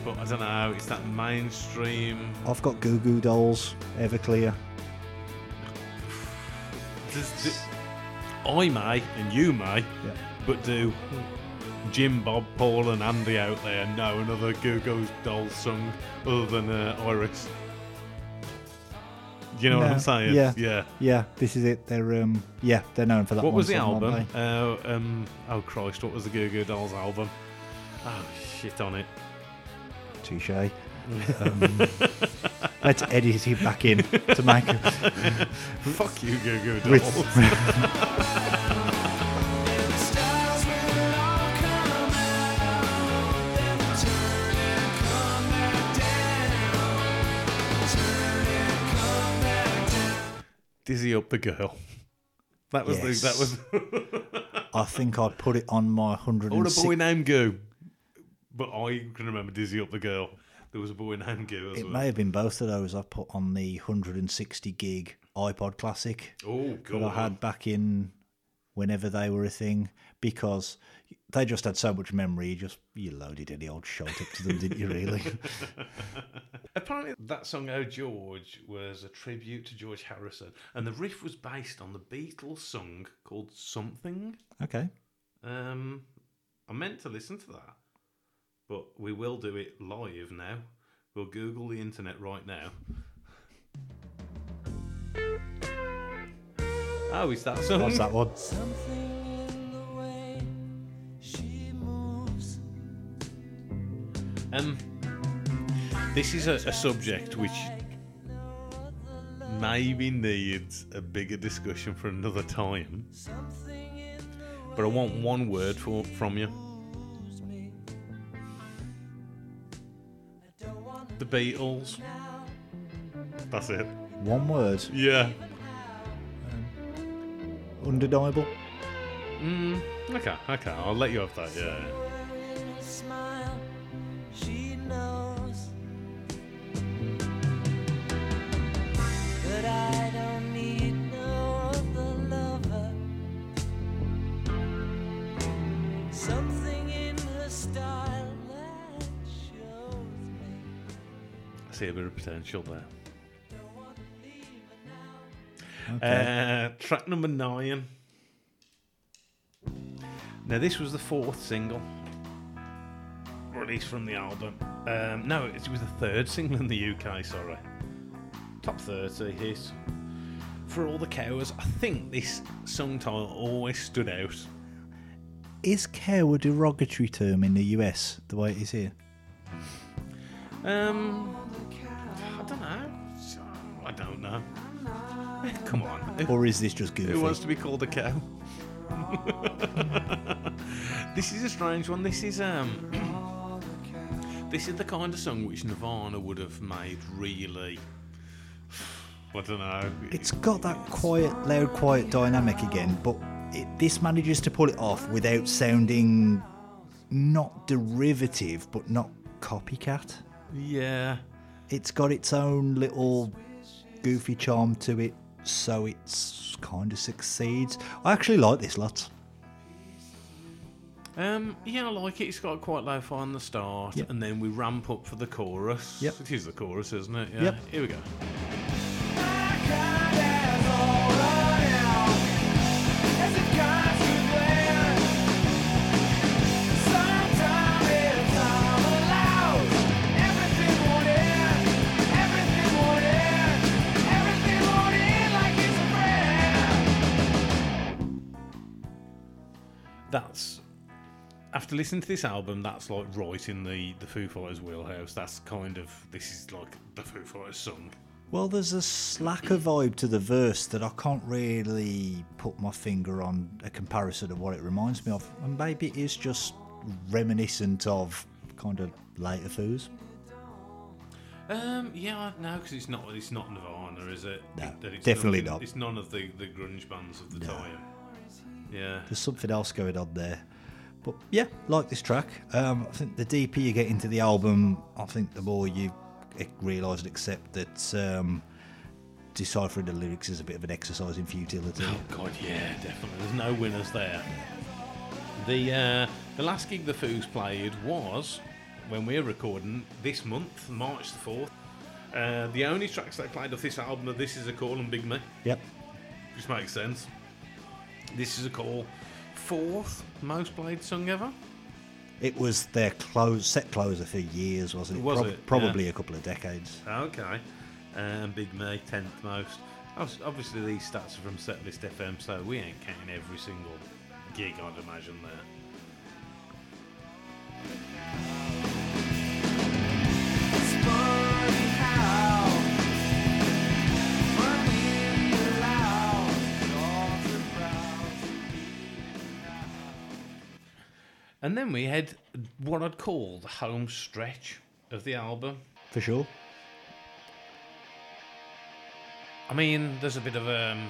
but I don't know. It's that mainstream. I've got Goo Goo Dolls, Everclear. Does, do, I may and you may, Yeah. but do Jim, Bob, Paul, and Andy out there know another Goo Goo Dolls song other than uh, Iris? You know what I'm saying? yeah. Yeah. Yeah, this is it. They're um, yeah, they're known for that. What was the album? Uh, um, oh Christ, what was the Goo Goo Dolls album? Oh shit on it. Touche. Um, let's edit it back in to make Fuck you, Goo Goo Dolls. with. Dizzy up the girl. That was Yes. the that was I think I'd put it on my hundred. or a boy named Goo. But I can remember Dizzy up the girl. There was a boy named Goo as It well. may have been both of those I put on the 160 gig iPod Classic oh that god. I had back in whenever they were a thing because they just had so much memory. You just you loaded any old shite up to them, didn't you? Really? Apparently, that song "Oh George" was a tribute to George Harrison, and the riff was based on the Beatles song called "Something." okay. Um, I meant to listen to that, but we will do it live now. We'll Google the internet right now. Oh, is that song? What's that one? Um, this is a, a subject which maybe needs a bigger discussion for another time. But I want one word for, from you. The Beatles. That's it. One word. Yeah. Undeniable. Mm, okay, okay. I'll let you have that. Yeah. See a bit of potential there. Okay. Uh, track number nine. Now, this was the fourth single released from the album. Um, no, it was the third single in the UK, sorry. Top 30 hit. For all the cows, I think this song title always stood out. is cow a derogatory term in the US the way it is here? Um, don't know. I don't know. Come on. Or is this just goofy? Who wants to be called a cow? this is a strange one. This is um, this is the kind of song which Nirvana would have made really. I don't know. It's got that quiet, loud, quiet dynamic again, but it, this manages to pull it off without sounding not derivative, but not copycat. yeah. It's got its own little goofy charm to it, so it's kind of succeeds. I actually like this lot. Um, yeah, I like it. It's got quite low fi on the start, Yep. and then we ramp up for the chorus. Yep. It is the chorus, isn't it? Yeah. Yep. Here we go. That's after listening to this album, that's like right in the the Foo Fighters wheelhouse. That's kind of this is like the Foo Fighters song. Well, there's a slacker vibe to the verse that I can't really put my finger on a comparison of what it reminds me of. And maybe it is just reminiscent of kind of later foos. Um, yeah, no, because it's not it's not Nirvana, is it? No, That it's definitely none- not. It's none of the the grunge bands of the No. time. Yeah. There's something else going on there. But yeah, like this track. Um, I think the deeper you get into the album, I think the more you realise and accept that um, deciphering the lyrics is a bit of an exercise in futility. Oh god, yeah, definitely. There's no winners there. The uh, the last gig the Foos played was when we're recording this month, March the 4th. Uh, the only tracks they played off this album are This Is a Call and Big Me, Yep. which makes sense. This Is a Call, fourth most played song ever. It was their close set closer for years, wasn't it? Was it? Probably a couple of decades. Okay. And Big Me, 10th most. Obviously, these stats are from Setlist FM, so we ain't counting every single gig, I'd imagine, there. And then we had what I'd call the home stretch of the album. For sure. I mean, there's a bit of um,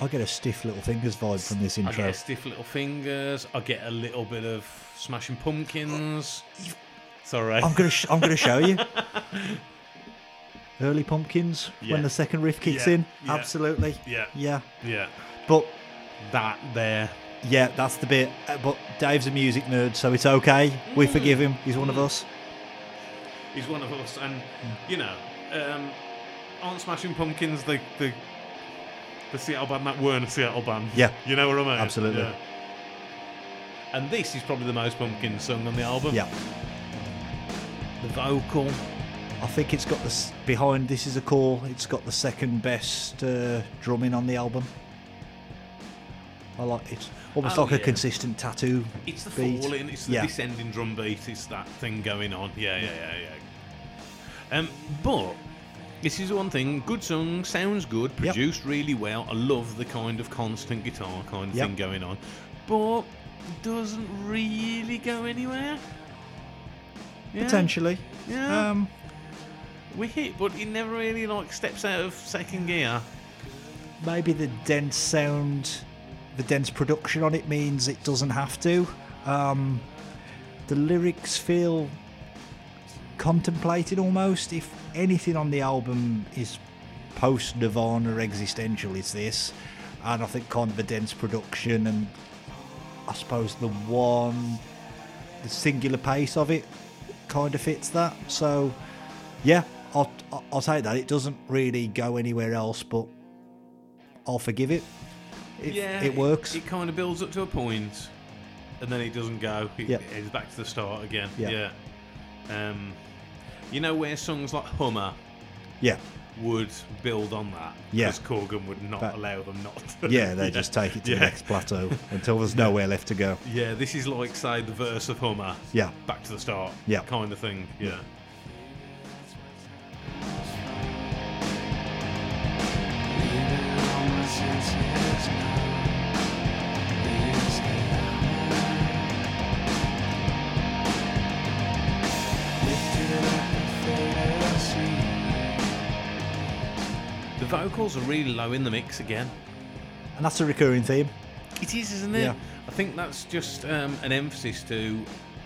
I get a stiff little fingers vibe from this I intro. get stiff little fingers. I get a little bit of Smashing Pumpkins. Sorry. I'm gonna sh- I'm gonna show you. Early pumpkins Yeah. when the second riff kicks Yeah, in. yeah, Absolutely. yeah. Yeah. Yeah, But that there. Yeah, that's the bit. Uh, But Dave's a music nerd, so it's okay. We forgive him. He's one of us. He's one of us, and you know, um, aren't Smashing Pumpkins the the the Seattle band that weren't a Seattle band? Yeah. you know what I mean. Absolutely. Yeah. And this is probably the most pumpkin song on the album. Yeah. the vocal. I think it's got the behind. This is a call. It's got the second best uh, drumming on the album. I like it. Almost Oh, like a consistent tattoo. It's the beat. falling, it's the Yeah. descending drum beat, it's that thing going on. Yeah, yeah, yeah, yeah. Um, but this is one thing. Good song, sounds good, Yep. produced really well. I love the kind of constant guitar kind of Yep. thing going on, but doesn't really go anywhere. Yeah, Potentially. Yeah. Um, we hit, but it never really like steps out of second gear. maybe the dense sound, the dense production on it means it doesn't have to. Um, the lyrics feel contemplated almost. If anything on the album is post Nirvana existential, it's this. And I think kind of the dense production and I suppose the one, the singular pace of it kind of fits that. So, yeah, I'll, I'll- I'll take that. It doesn't really go anywhere else, but I'll forgive it. It, yeah, it works. It, kind of builds up to a point, and then it doesn't go. It, Yeah. it's back to the start again. Yeah. Yeah. Um, you know where songs like Hummer yeah, would build on that. Yeah. Because Corgan would not allow them not to. yeah, they just take it to Yeah. the next plateau until there's nowhere left to go. Yeah, this is like say the verse of Hummer. Yeah. Back to the start. Yeah. Kind of thing. Yeah. The vocals are really low in the mix again. And that's a recurring theme. It is, isn't it? Yeah. I think that's just um, an emphasis to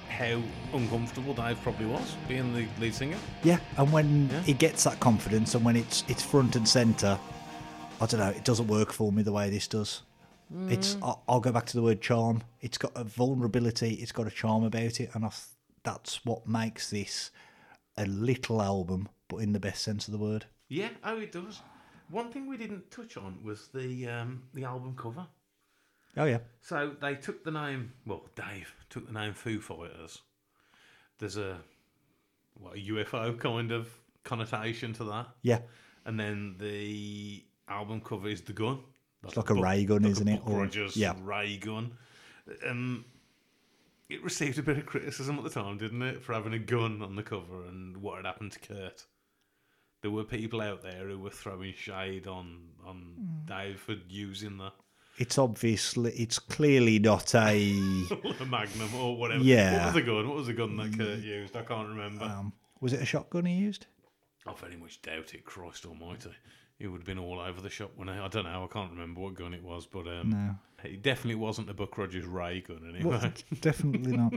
how uncomfortable Dave probably was being the lead singer. Yeah, and when Yeah. he gets that confidence and when it's it's front and center, I don't know, it doesn't work for me the way this does. It's I'll, I'll go back to the word charm. It's got a vulnerability. It's got a charm about it, and I, th- that's what makes this a little album, but in the best sense of the word. Yeah, oh, it does. One thing we didn't touch on was the um, the album cover. Oh yeah, So they took the name. Well, Dave took the name Foo Fighters. There's a what a UFO kind of connotation to that, yeah. and then the album cover is the gun. It's like a ray gun, like isn't it? Or- Rogers yeah. ray gun. Um, it received a bit of criticism at the time, didn't it, for having a gun on the cover and what had happened to Kurt. There were people out there who were throwing shade on on Hmm. Dave for using that It's obviously, it's clearly not a. a Magnum or whatever. Yeah. What was the gun? What was the gun that Kurt used? I can't remember. Um, was it a shotgun he used? I very much doubt it. Christ Almighty, he would have been all over the shop when I. I don't know. I can't remember what gun it was, but um, No. it definitely wasn't a Buck Rogers ray gun anyway. Well, definitely not.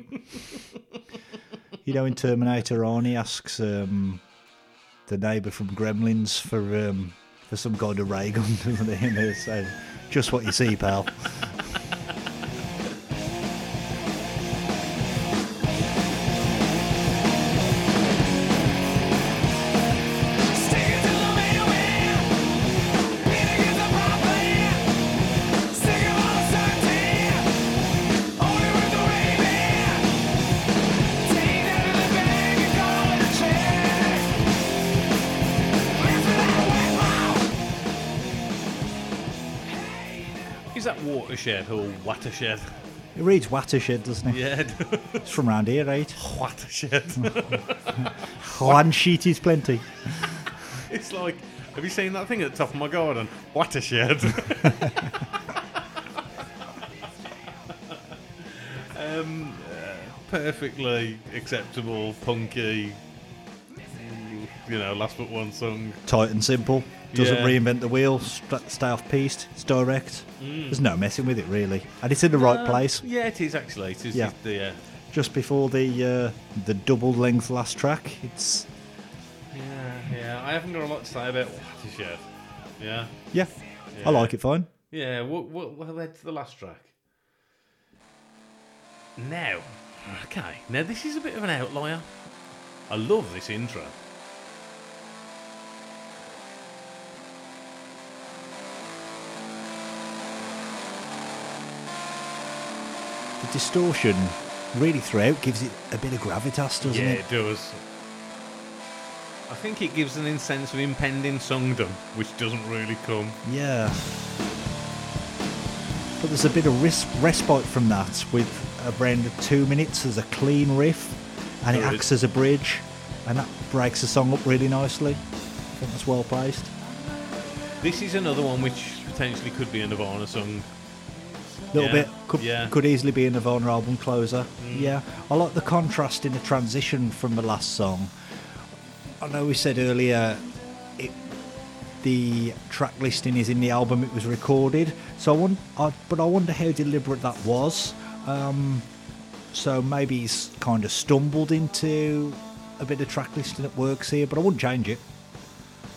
you know, in Terminator, Arnie asks um, the neighbour from Gremlins for um, for some kind of ray gun? And they say, "Just what you see, pal." Watershed or watershed? It reads Watershed, doesn't it? Yeah, It's from round here, right? watershed. One sheet is plenty. it's like, have you seen that thing at the top of my garden? Watershed. um, uh, perfectly acceptable, punky. You know, last but one song. Tight and simple. Doesn't Yeah. reinvent the wheel. St- stay off piste. It's direct. There's no messing with it, really. And it's in the right place. Yeah, it is actually. It is. Yeah. The, uh, Just before the uh, the double length last track. It's yeah, yeah. I haven't got a lot to say about Watershed. Yeah. yeah, Yeah. I like it fine. Yeah, what, what, what led to the last track? Now, okay, now this is a bit of an outlier. I love this intro. The distortion really throughout gives it a bit of gravitas, doesn't it? yeah, it? it does. I think it gives an sense of impending songdom, which doesn't really come. Yeah. But there's a bit of ris- respite from that with around two minutes as a clean riff and it There acts is. as a bridge and that breaks the song up really nicely. I think that's well placed. This is another one which potentially could be a Nirvana song. A little Yeah, bit could yeah. could easily be in a Nirvana album closer. Mm. Yeah, I like the contrast in the transition from the last song. I know we said earlier, it, the track listing is in the album it was recorded. So I, want, I but I wonder how deliberate that was. Um, so maybe he's kind of stumbled into a bit of track listing that works here, but I wouldn't change it.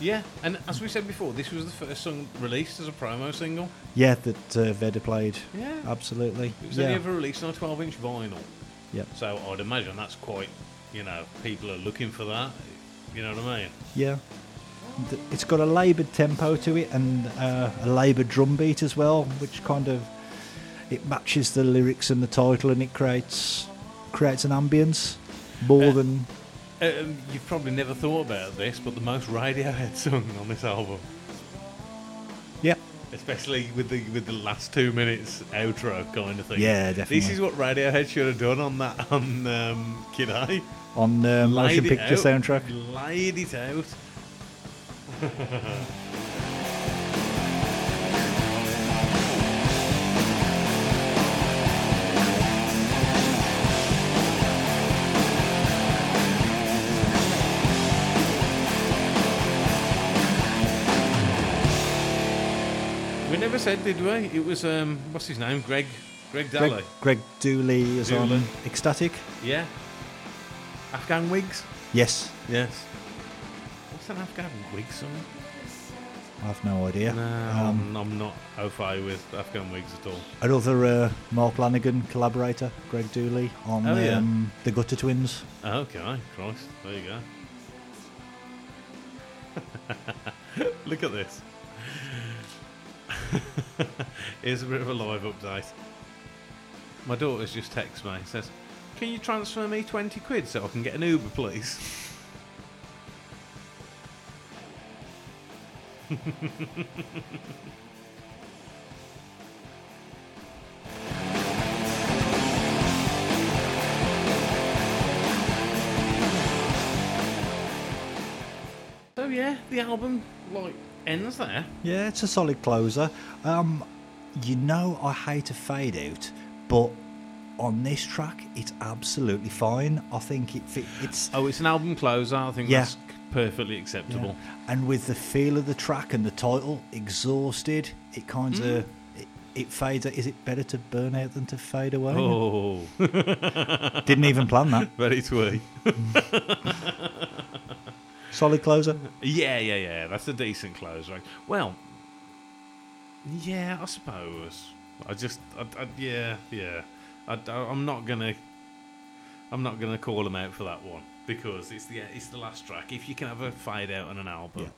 Yeah, and as we said before, this was the first song released as a promo single. Yeah, that uh, Veda played. Yeah. absolutely. It was yeah, only ever released on a 12 inch vinyl. yeah, So I'd imagine that's quite, you know, people are looking for that. You know what I mean? yeah. It's got a laboured tempo to it and uh, a laboured drum beat as well, which kind of it matches the lyrics and the title, and it creates creates an ambience more Uh, than Um, you've probably never thought about this, but the most Radiohead song on this album, yeah, especially with the with the last two minutes outro kind of thing. Yeah, definitely. This is what Radiohead should have done on that on um, Kid A. on the motion Laid picture out, soundtrack. Laid it out. Said, did we? It was um, what's his name? Greg. Greg Daly. Greg, Greg Dulli is Dulli. on Ecstatic. Yeah. Afghan Whigs. Yes, Yes. What's an Afghan Whig song? I have no idea. No, Um, I'm, I'm not au fait with Afghan Whigs at all. another uh, Mark Lanegan collaborator, Greg Dulli, on Oh, yeah. um, the Gutter Twins. Okay, Christ, there you go. Look at this. Here's a bit of a live update. My daughter's just texted me. Says, "Can you transfer me twenty quid so I can get an Uber, please?" So yeah, the album like ends there. Yeah, it's a solid closer. Um, you know, I hate a fade out, but on this track, it's absolutely fine. I think it fit. It's Oh, it's an album closer. I think Yeah. that's perfectly acceptable. and with the feel of the track and the title, exhausted. It kind of Mm. it, it fades. out. Is it better to burn out than to fade away? Oh, Didn't even plan that. very twee. Solid closer. Yeah, yeah, yeah. That's a decent closer. Well, yeah, I suppose. I just, I, I, yeah, yeah. I, am not gonna, I'm not gonna call them out for that one because it's the it's the last track. If you can have a fade out on an album, Yeah.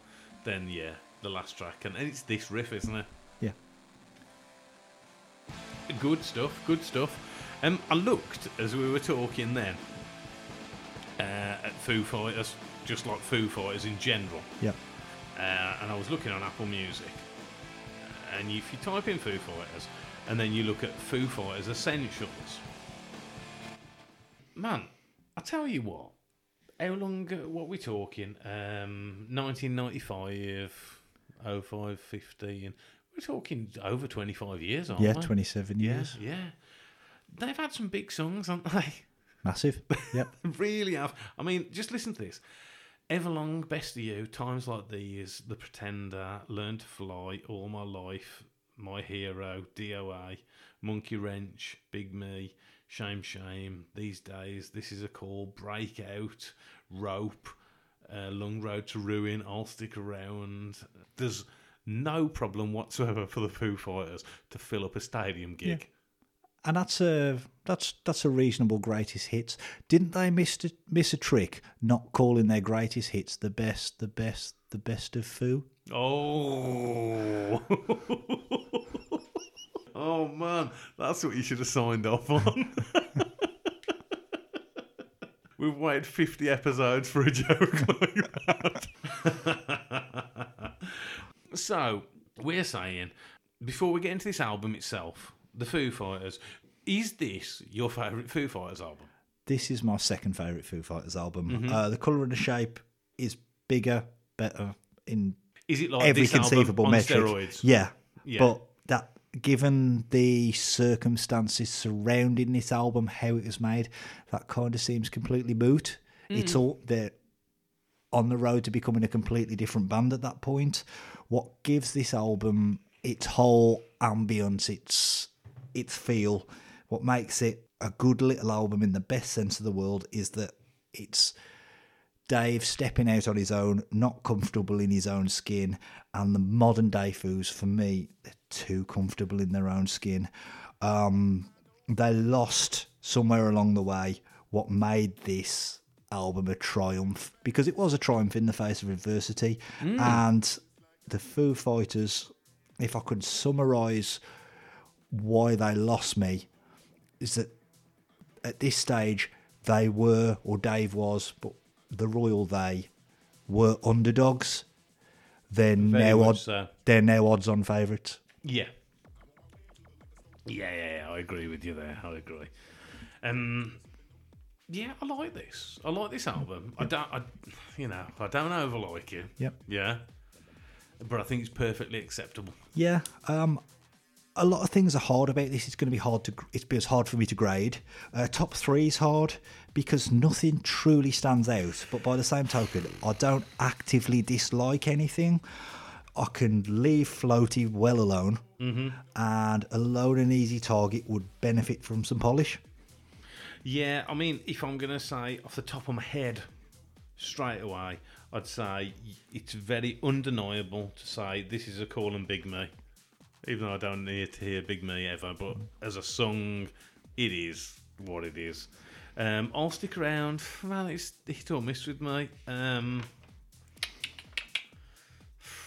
then yeah, the last track, and it's this riff, isn't it? Yeah. Good stuff, good stuff. Um, I looked as we were talking then uh, at Foo Fighters, just like Foo Fighters in general, Yeah. uh, and I was looking on Apple Music, and if you type in Foo Fighters, and then you look at Foo Fighters Essentials, man, I tell you what, how long? uh, What we talking? Um, 1995, 05, 15. We're talking over 25 years, aren't we? Yeah, we? 27 Yeah, years. yeah. They've had some big songs, haven't they? Massive. Yep. really have. I mean, just listen to this. Everlong, Best of You, Times Like These, The Pretender, Learn to Fly, All My Life, My Hero, DOA, Monkey Wrench, Big Me, Shame Shame, These Days, This Is a Call, Breakout, Rope, uh, Long Road to Ruin, I'll Stick Around. There's no problem whatsoever for the Foo Fighters to fill up a stadium gig. And that's a that's that's a reasonable greatest hits. Didn't they miss a, miss a trick not calling their greatest hits the best, the best, the best of Foo? Oh. oh man, that's what you should have signed off on. We've waited 50 episodes for a joke like that. so, we're saying, before we get into this album itself, the Foo Fighters, is this your favourite Foo Fighters album? This is my second favorite Foo Fighters album. Mm-hmm. Uh, the color and the shape is bigger, better in Is it like every this album conceivable on metric. steroids? Yeah. Yeah. but that given the circumstances surrounding this album, how it was made, that kind of seems completely moot. Mm. It's all they're on the road to becoming a completely different band at that point. What gives this album its whole ambience, its its feel, what makes it a good little album in the best sense of the world is that it's Dave stepping out on his own, not comfortable in his own skin, and the modern day foos, for me, they're too comfortable in their own skin. Um, they lost somewhere along the way what made this album a triumph because it was a triumph in the face of adversity. And the Foo Fighters, if I could summarize why they lost me, is that at this stage they were, or Dave was, but the royal they were underdogs. They're Very now much odd, so. they're now odds on favourites. Yeah. Yeah, yeah, yeah, I agree with you there. I agree. Um, yeah, I like this. I like this album. I don't, I, you know, I don't overlike it. Yep. Yeah. But I think it's perfectly acceptable. Yeah, um, a lot of things are hard about this. It's going to be hard to. It's hard for me to grade. Uh, top three is hard because nothing truly stands out. But by the same token, I don't actively dislike anything. I can leave Floaty well alone, and Alone and Easy Target would benefit from some polish. Yeah, I mean, if I'm going to say off the top of my head, straight away, I'd say it's very undeniable to say this is a call and Big Me. Even though I don't need to hear Big Me ever, but as a song, it is what it is. Um, I'll stick around. Man, it's hit or miss with me. Um,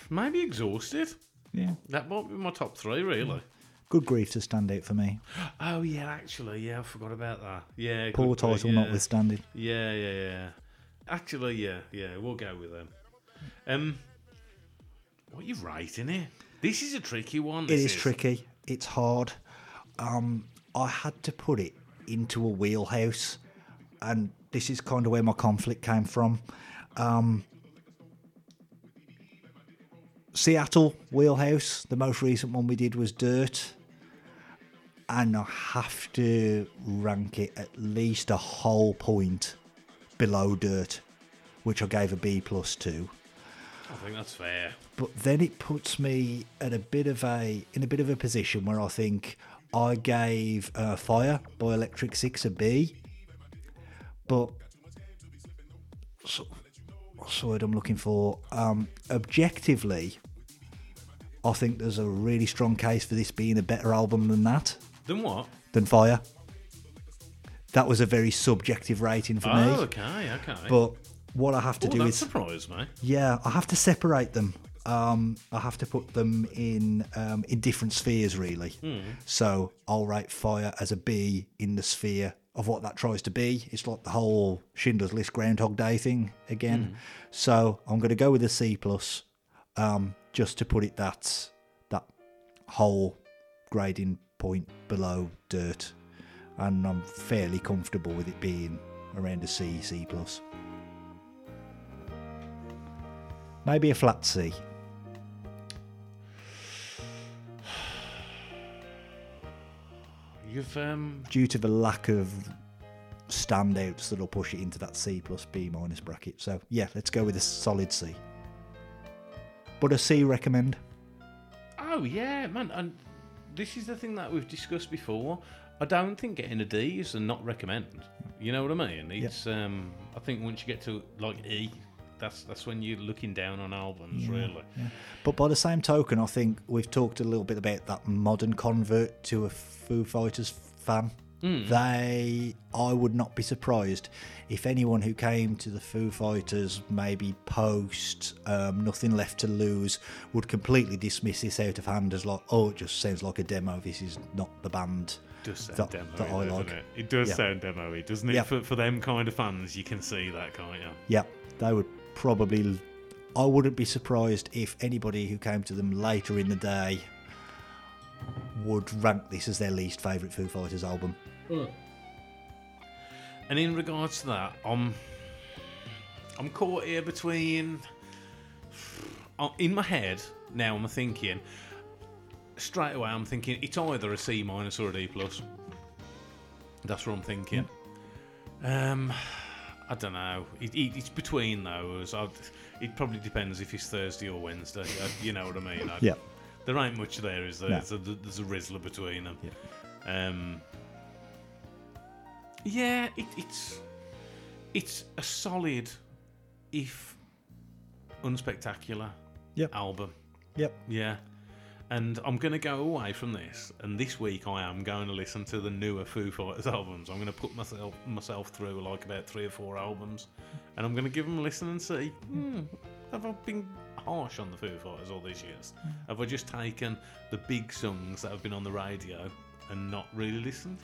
maybe exhausted. Yeah, That might be my top three, really. good grief to stand out for me. Oh yeah, actually, yeah, I forgot about that. Yeah, Poor title yeah. notwithstanding. Yeah, yeah, yeah. Actually, yeah, yeah, we'll go with them. Um, what are you writing it? This is a tricky one. It this is tricky. It's hard. Um, I had to put it into a wheelhouse, and this is kind of where my conflict came from. Um, Seattle wheelhouse. The most recent one we did was Dirt, and I have to rank it at least a whole point below Dirt, which I gave a B plus to I think that's fair. but then it puts me at a bit of a in a bit of a position where I think I gave uh, Fire by Electric Six a B, but so, what's the word I'm looking for? Um, objectively, I think there's a really strong case for this being a better album than that Then what? than Fire. That was a very subjective rating for oh, me, okay, okay. but what I have to oh, do that is surprised me. yeah, I have to separate them. Um, I have to put them in um, in different spheres, really. So I'll rate fire as a B in the sphere of what that tries to be. It's like the whole Schindler's List Groundhog Day thing again. So I'm going to go with a C plus, um, just to put it that that whole grading point below dirt, and I'm fairly comfortable with it being around a C, C plus. Maybe a flat C. You've um, due to the lack of standouts that'll push it into that C plus B minus bracket. So yeah, let's go with a solid C. But a C recommend. Oh yeah, man, and this is the thing that we've discussed before. I don't think getting a D is a not recommend. You know what I mean? It's um, I think once you get to like E, that's that's when you're looking down on albums, really. But by the same token, I think we've talked a little bit about that modern convert to a Foo Fighters fan. They, I would not be surprised if anyone who came to the Foo Fighters maybe post um, Nothing Left to Lose would completely dismiss this out of hand as like, oh, it just sounds like a demo. This is not the band does sound that, demo, that I like. It? it does Yeah. sound demo doesn't it? Yeah. For, for them kind of fans, you can see that, can't you? Yeah, they would probably. I wouldn't be surprised if anybody who came to them later in the day would rank this as their least favourite Foo Fighters album. And in regards to that, I'm I'm caught here between. uh, In my head now, I'm thinking straight away. I'm thinking it's either a C minus or a D plus. That's what I'm thinking. Um, I don't know. It, it, it's between those. I'd, it probably depends if it's Thursday or Wednesday. uh, you know what I mean? I- Yeah. There ain't much there, is there? No. There's, a, there's a Rizla between them. Um, yeah, it, it's it's a solid, if unspectacular, Yep. album. Yep. Yeah, and I'm gonna go away from this, and this week I am going to listen to the newer Foo Fighters albums. I'm gonna put myself myself through like about three or four albums, and I'm gonna give them a listen and see. Hmm, have I been harsh on the Foo Fighters all these years? Have I just taken the big songs that have been on the radio and not really listened?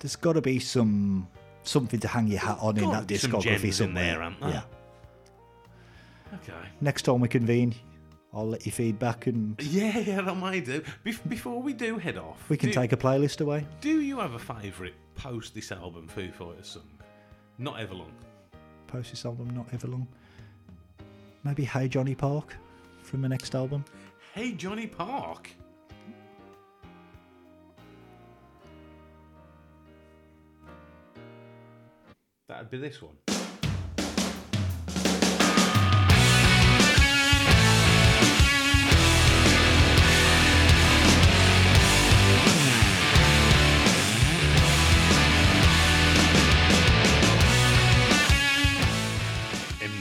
There's got to be some something to hang your hat on in that be some discography in somewhere. there, aren't there? Yeah. Okay. Next time we convene, I'll let you feedback and Yeah, yeah, that might do. Bef- before we do head off, we can do, take a playlist away. Do you have a favourite post this album Foo Fighters song? Not Everlong. Post this album, not Everlong. Maybe Hey Johnny Park from the next album. Hey Johnny Park. That'd be this one.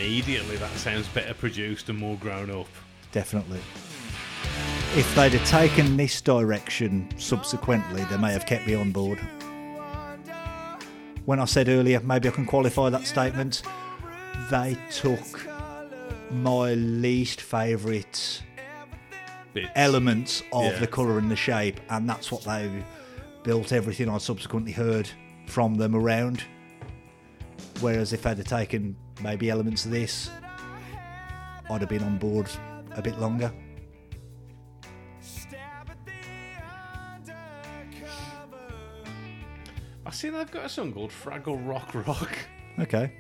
Immediately, that sounds better produced and more grown up. Definitely. If they'd have taken this direction subsequently, they may have kept me on board. When I said earlier, maybe I can qualify that statement, they took my least favourite elements of Yeah. the colour and the shape, and that's what they built everything I subsequently heard from them around. Whereas if I'd have taken maybe elements of this, I'd have been on board a bit longer. I see they've got a song called Fraggle Rock Rock. Okay.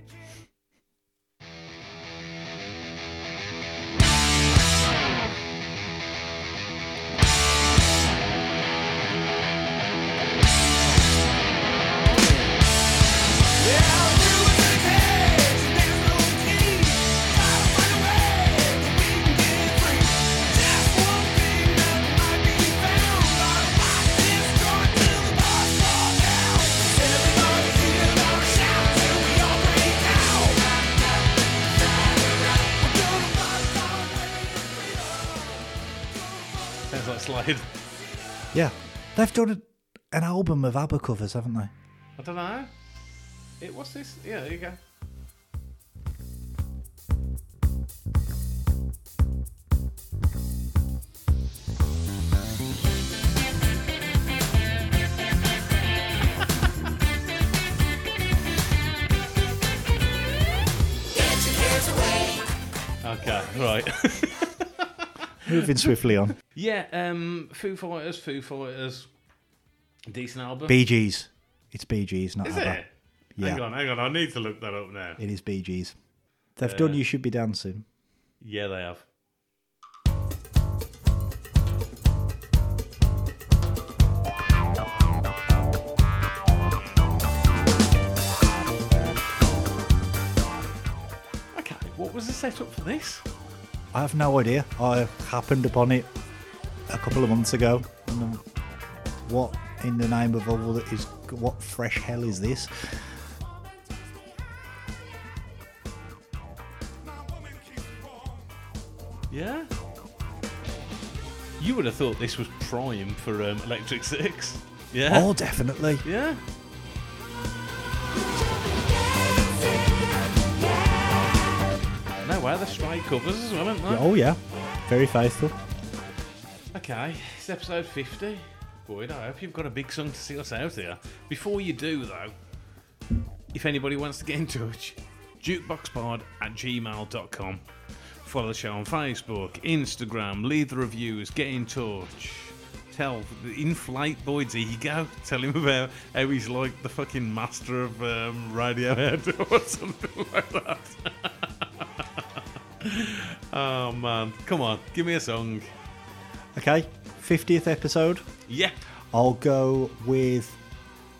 They've done a, an album of ABBA covers, haven't they? I don't know. It what's this? Yeah, there you go. Okay, right. Moving swiftly on. Yeah, um, Foo Fighters, Foo Fighters. Decent album. Bee Gees. It's Bee Gees, not Is ABBA. it? Yeah. Hang on, hang on. I need to look that up now. It is Bee Gees. They've done You Should Be Dancing. Yeah, they have. Okay, what was the setup for this? I have no idea. I happened upon it a couple of months ago. And um, what in the name of all that is what fresh hell is this? Yeah. You would have thought this was prime for um, Electric Six. Yeah. Oh, definitely. Yeah. No way, they're straight covers as well, aren't they? Oh yeah, very faithful. Okay, it's episode 50. Boyd, I hope you've got a big song to see us out here. Before you do, though, if anybody wants to get in touch, jukeboxpod at gmail.com. Follow the show on Facebook, Instagram, leave the reviews, get in touch. Tell, the inflate Boyd's ego. Tell him about how he's like the fucking master of um, Radiohead or something like that. oh man, come on, give me a song. Okay, 50th episode. Yeah. I'll go with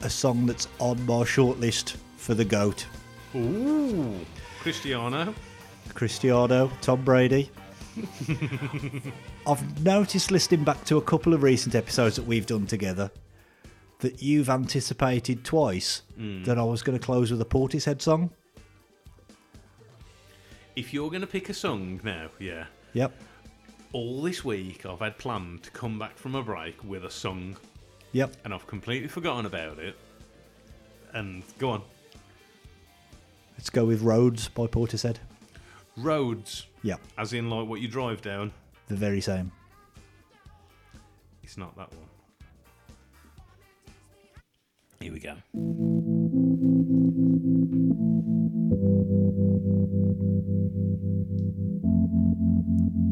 a song that's on my shortlist for the GOAT. Ooh, Cristiano. Cristiano, Tom Brady. I've noticed listening back to a couple of recent episodes that we've done together that you've anticipated twice hmm. that I was going to close with a Portishead song. If you're going to pick a song now, yeah, Yep. All this week I've had planned to come back from a break with a song, Yep. and I've completely forgotten about it. And go on, Let's go with Roads by Portishead. roads, Yep. as in like what you drive down. The very same. It's not that one. Here we go.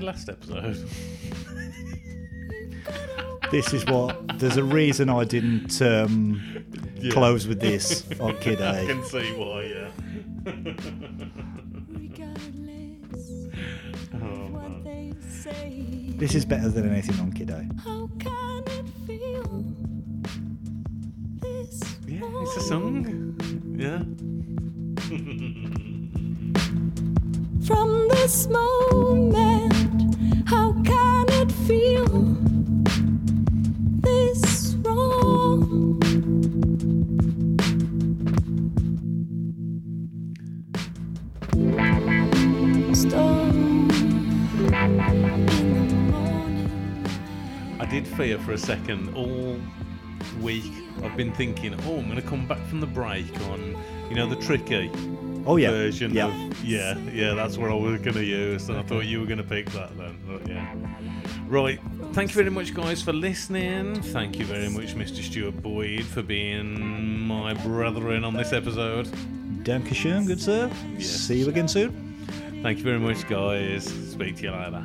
do Kid A last episode? This is what. There's a reason I didn't um, close with this on Kid I A. can see why. Yeah. Regardless Oh, what they say, This is better than anything on Kid A. second all week. I've been thinking, oh, I'm going to come back from the break on, you know, the tricky Oh yeah. version yeah. of yeah, yeah. That's what I was going to use, and I thought you were going to pick that then. But yeah, right. Thank you very much, guys, for listening. Thank you very much, Mr. Stuart Boyd, for being my brethren on this episode. Dankeschön, good sir. Yes. See you again soon. Thank you very much, guys. Speak to you later.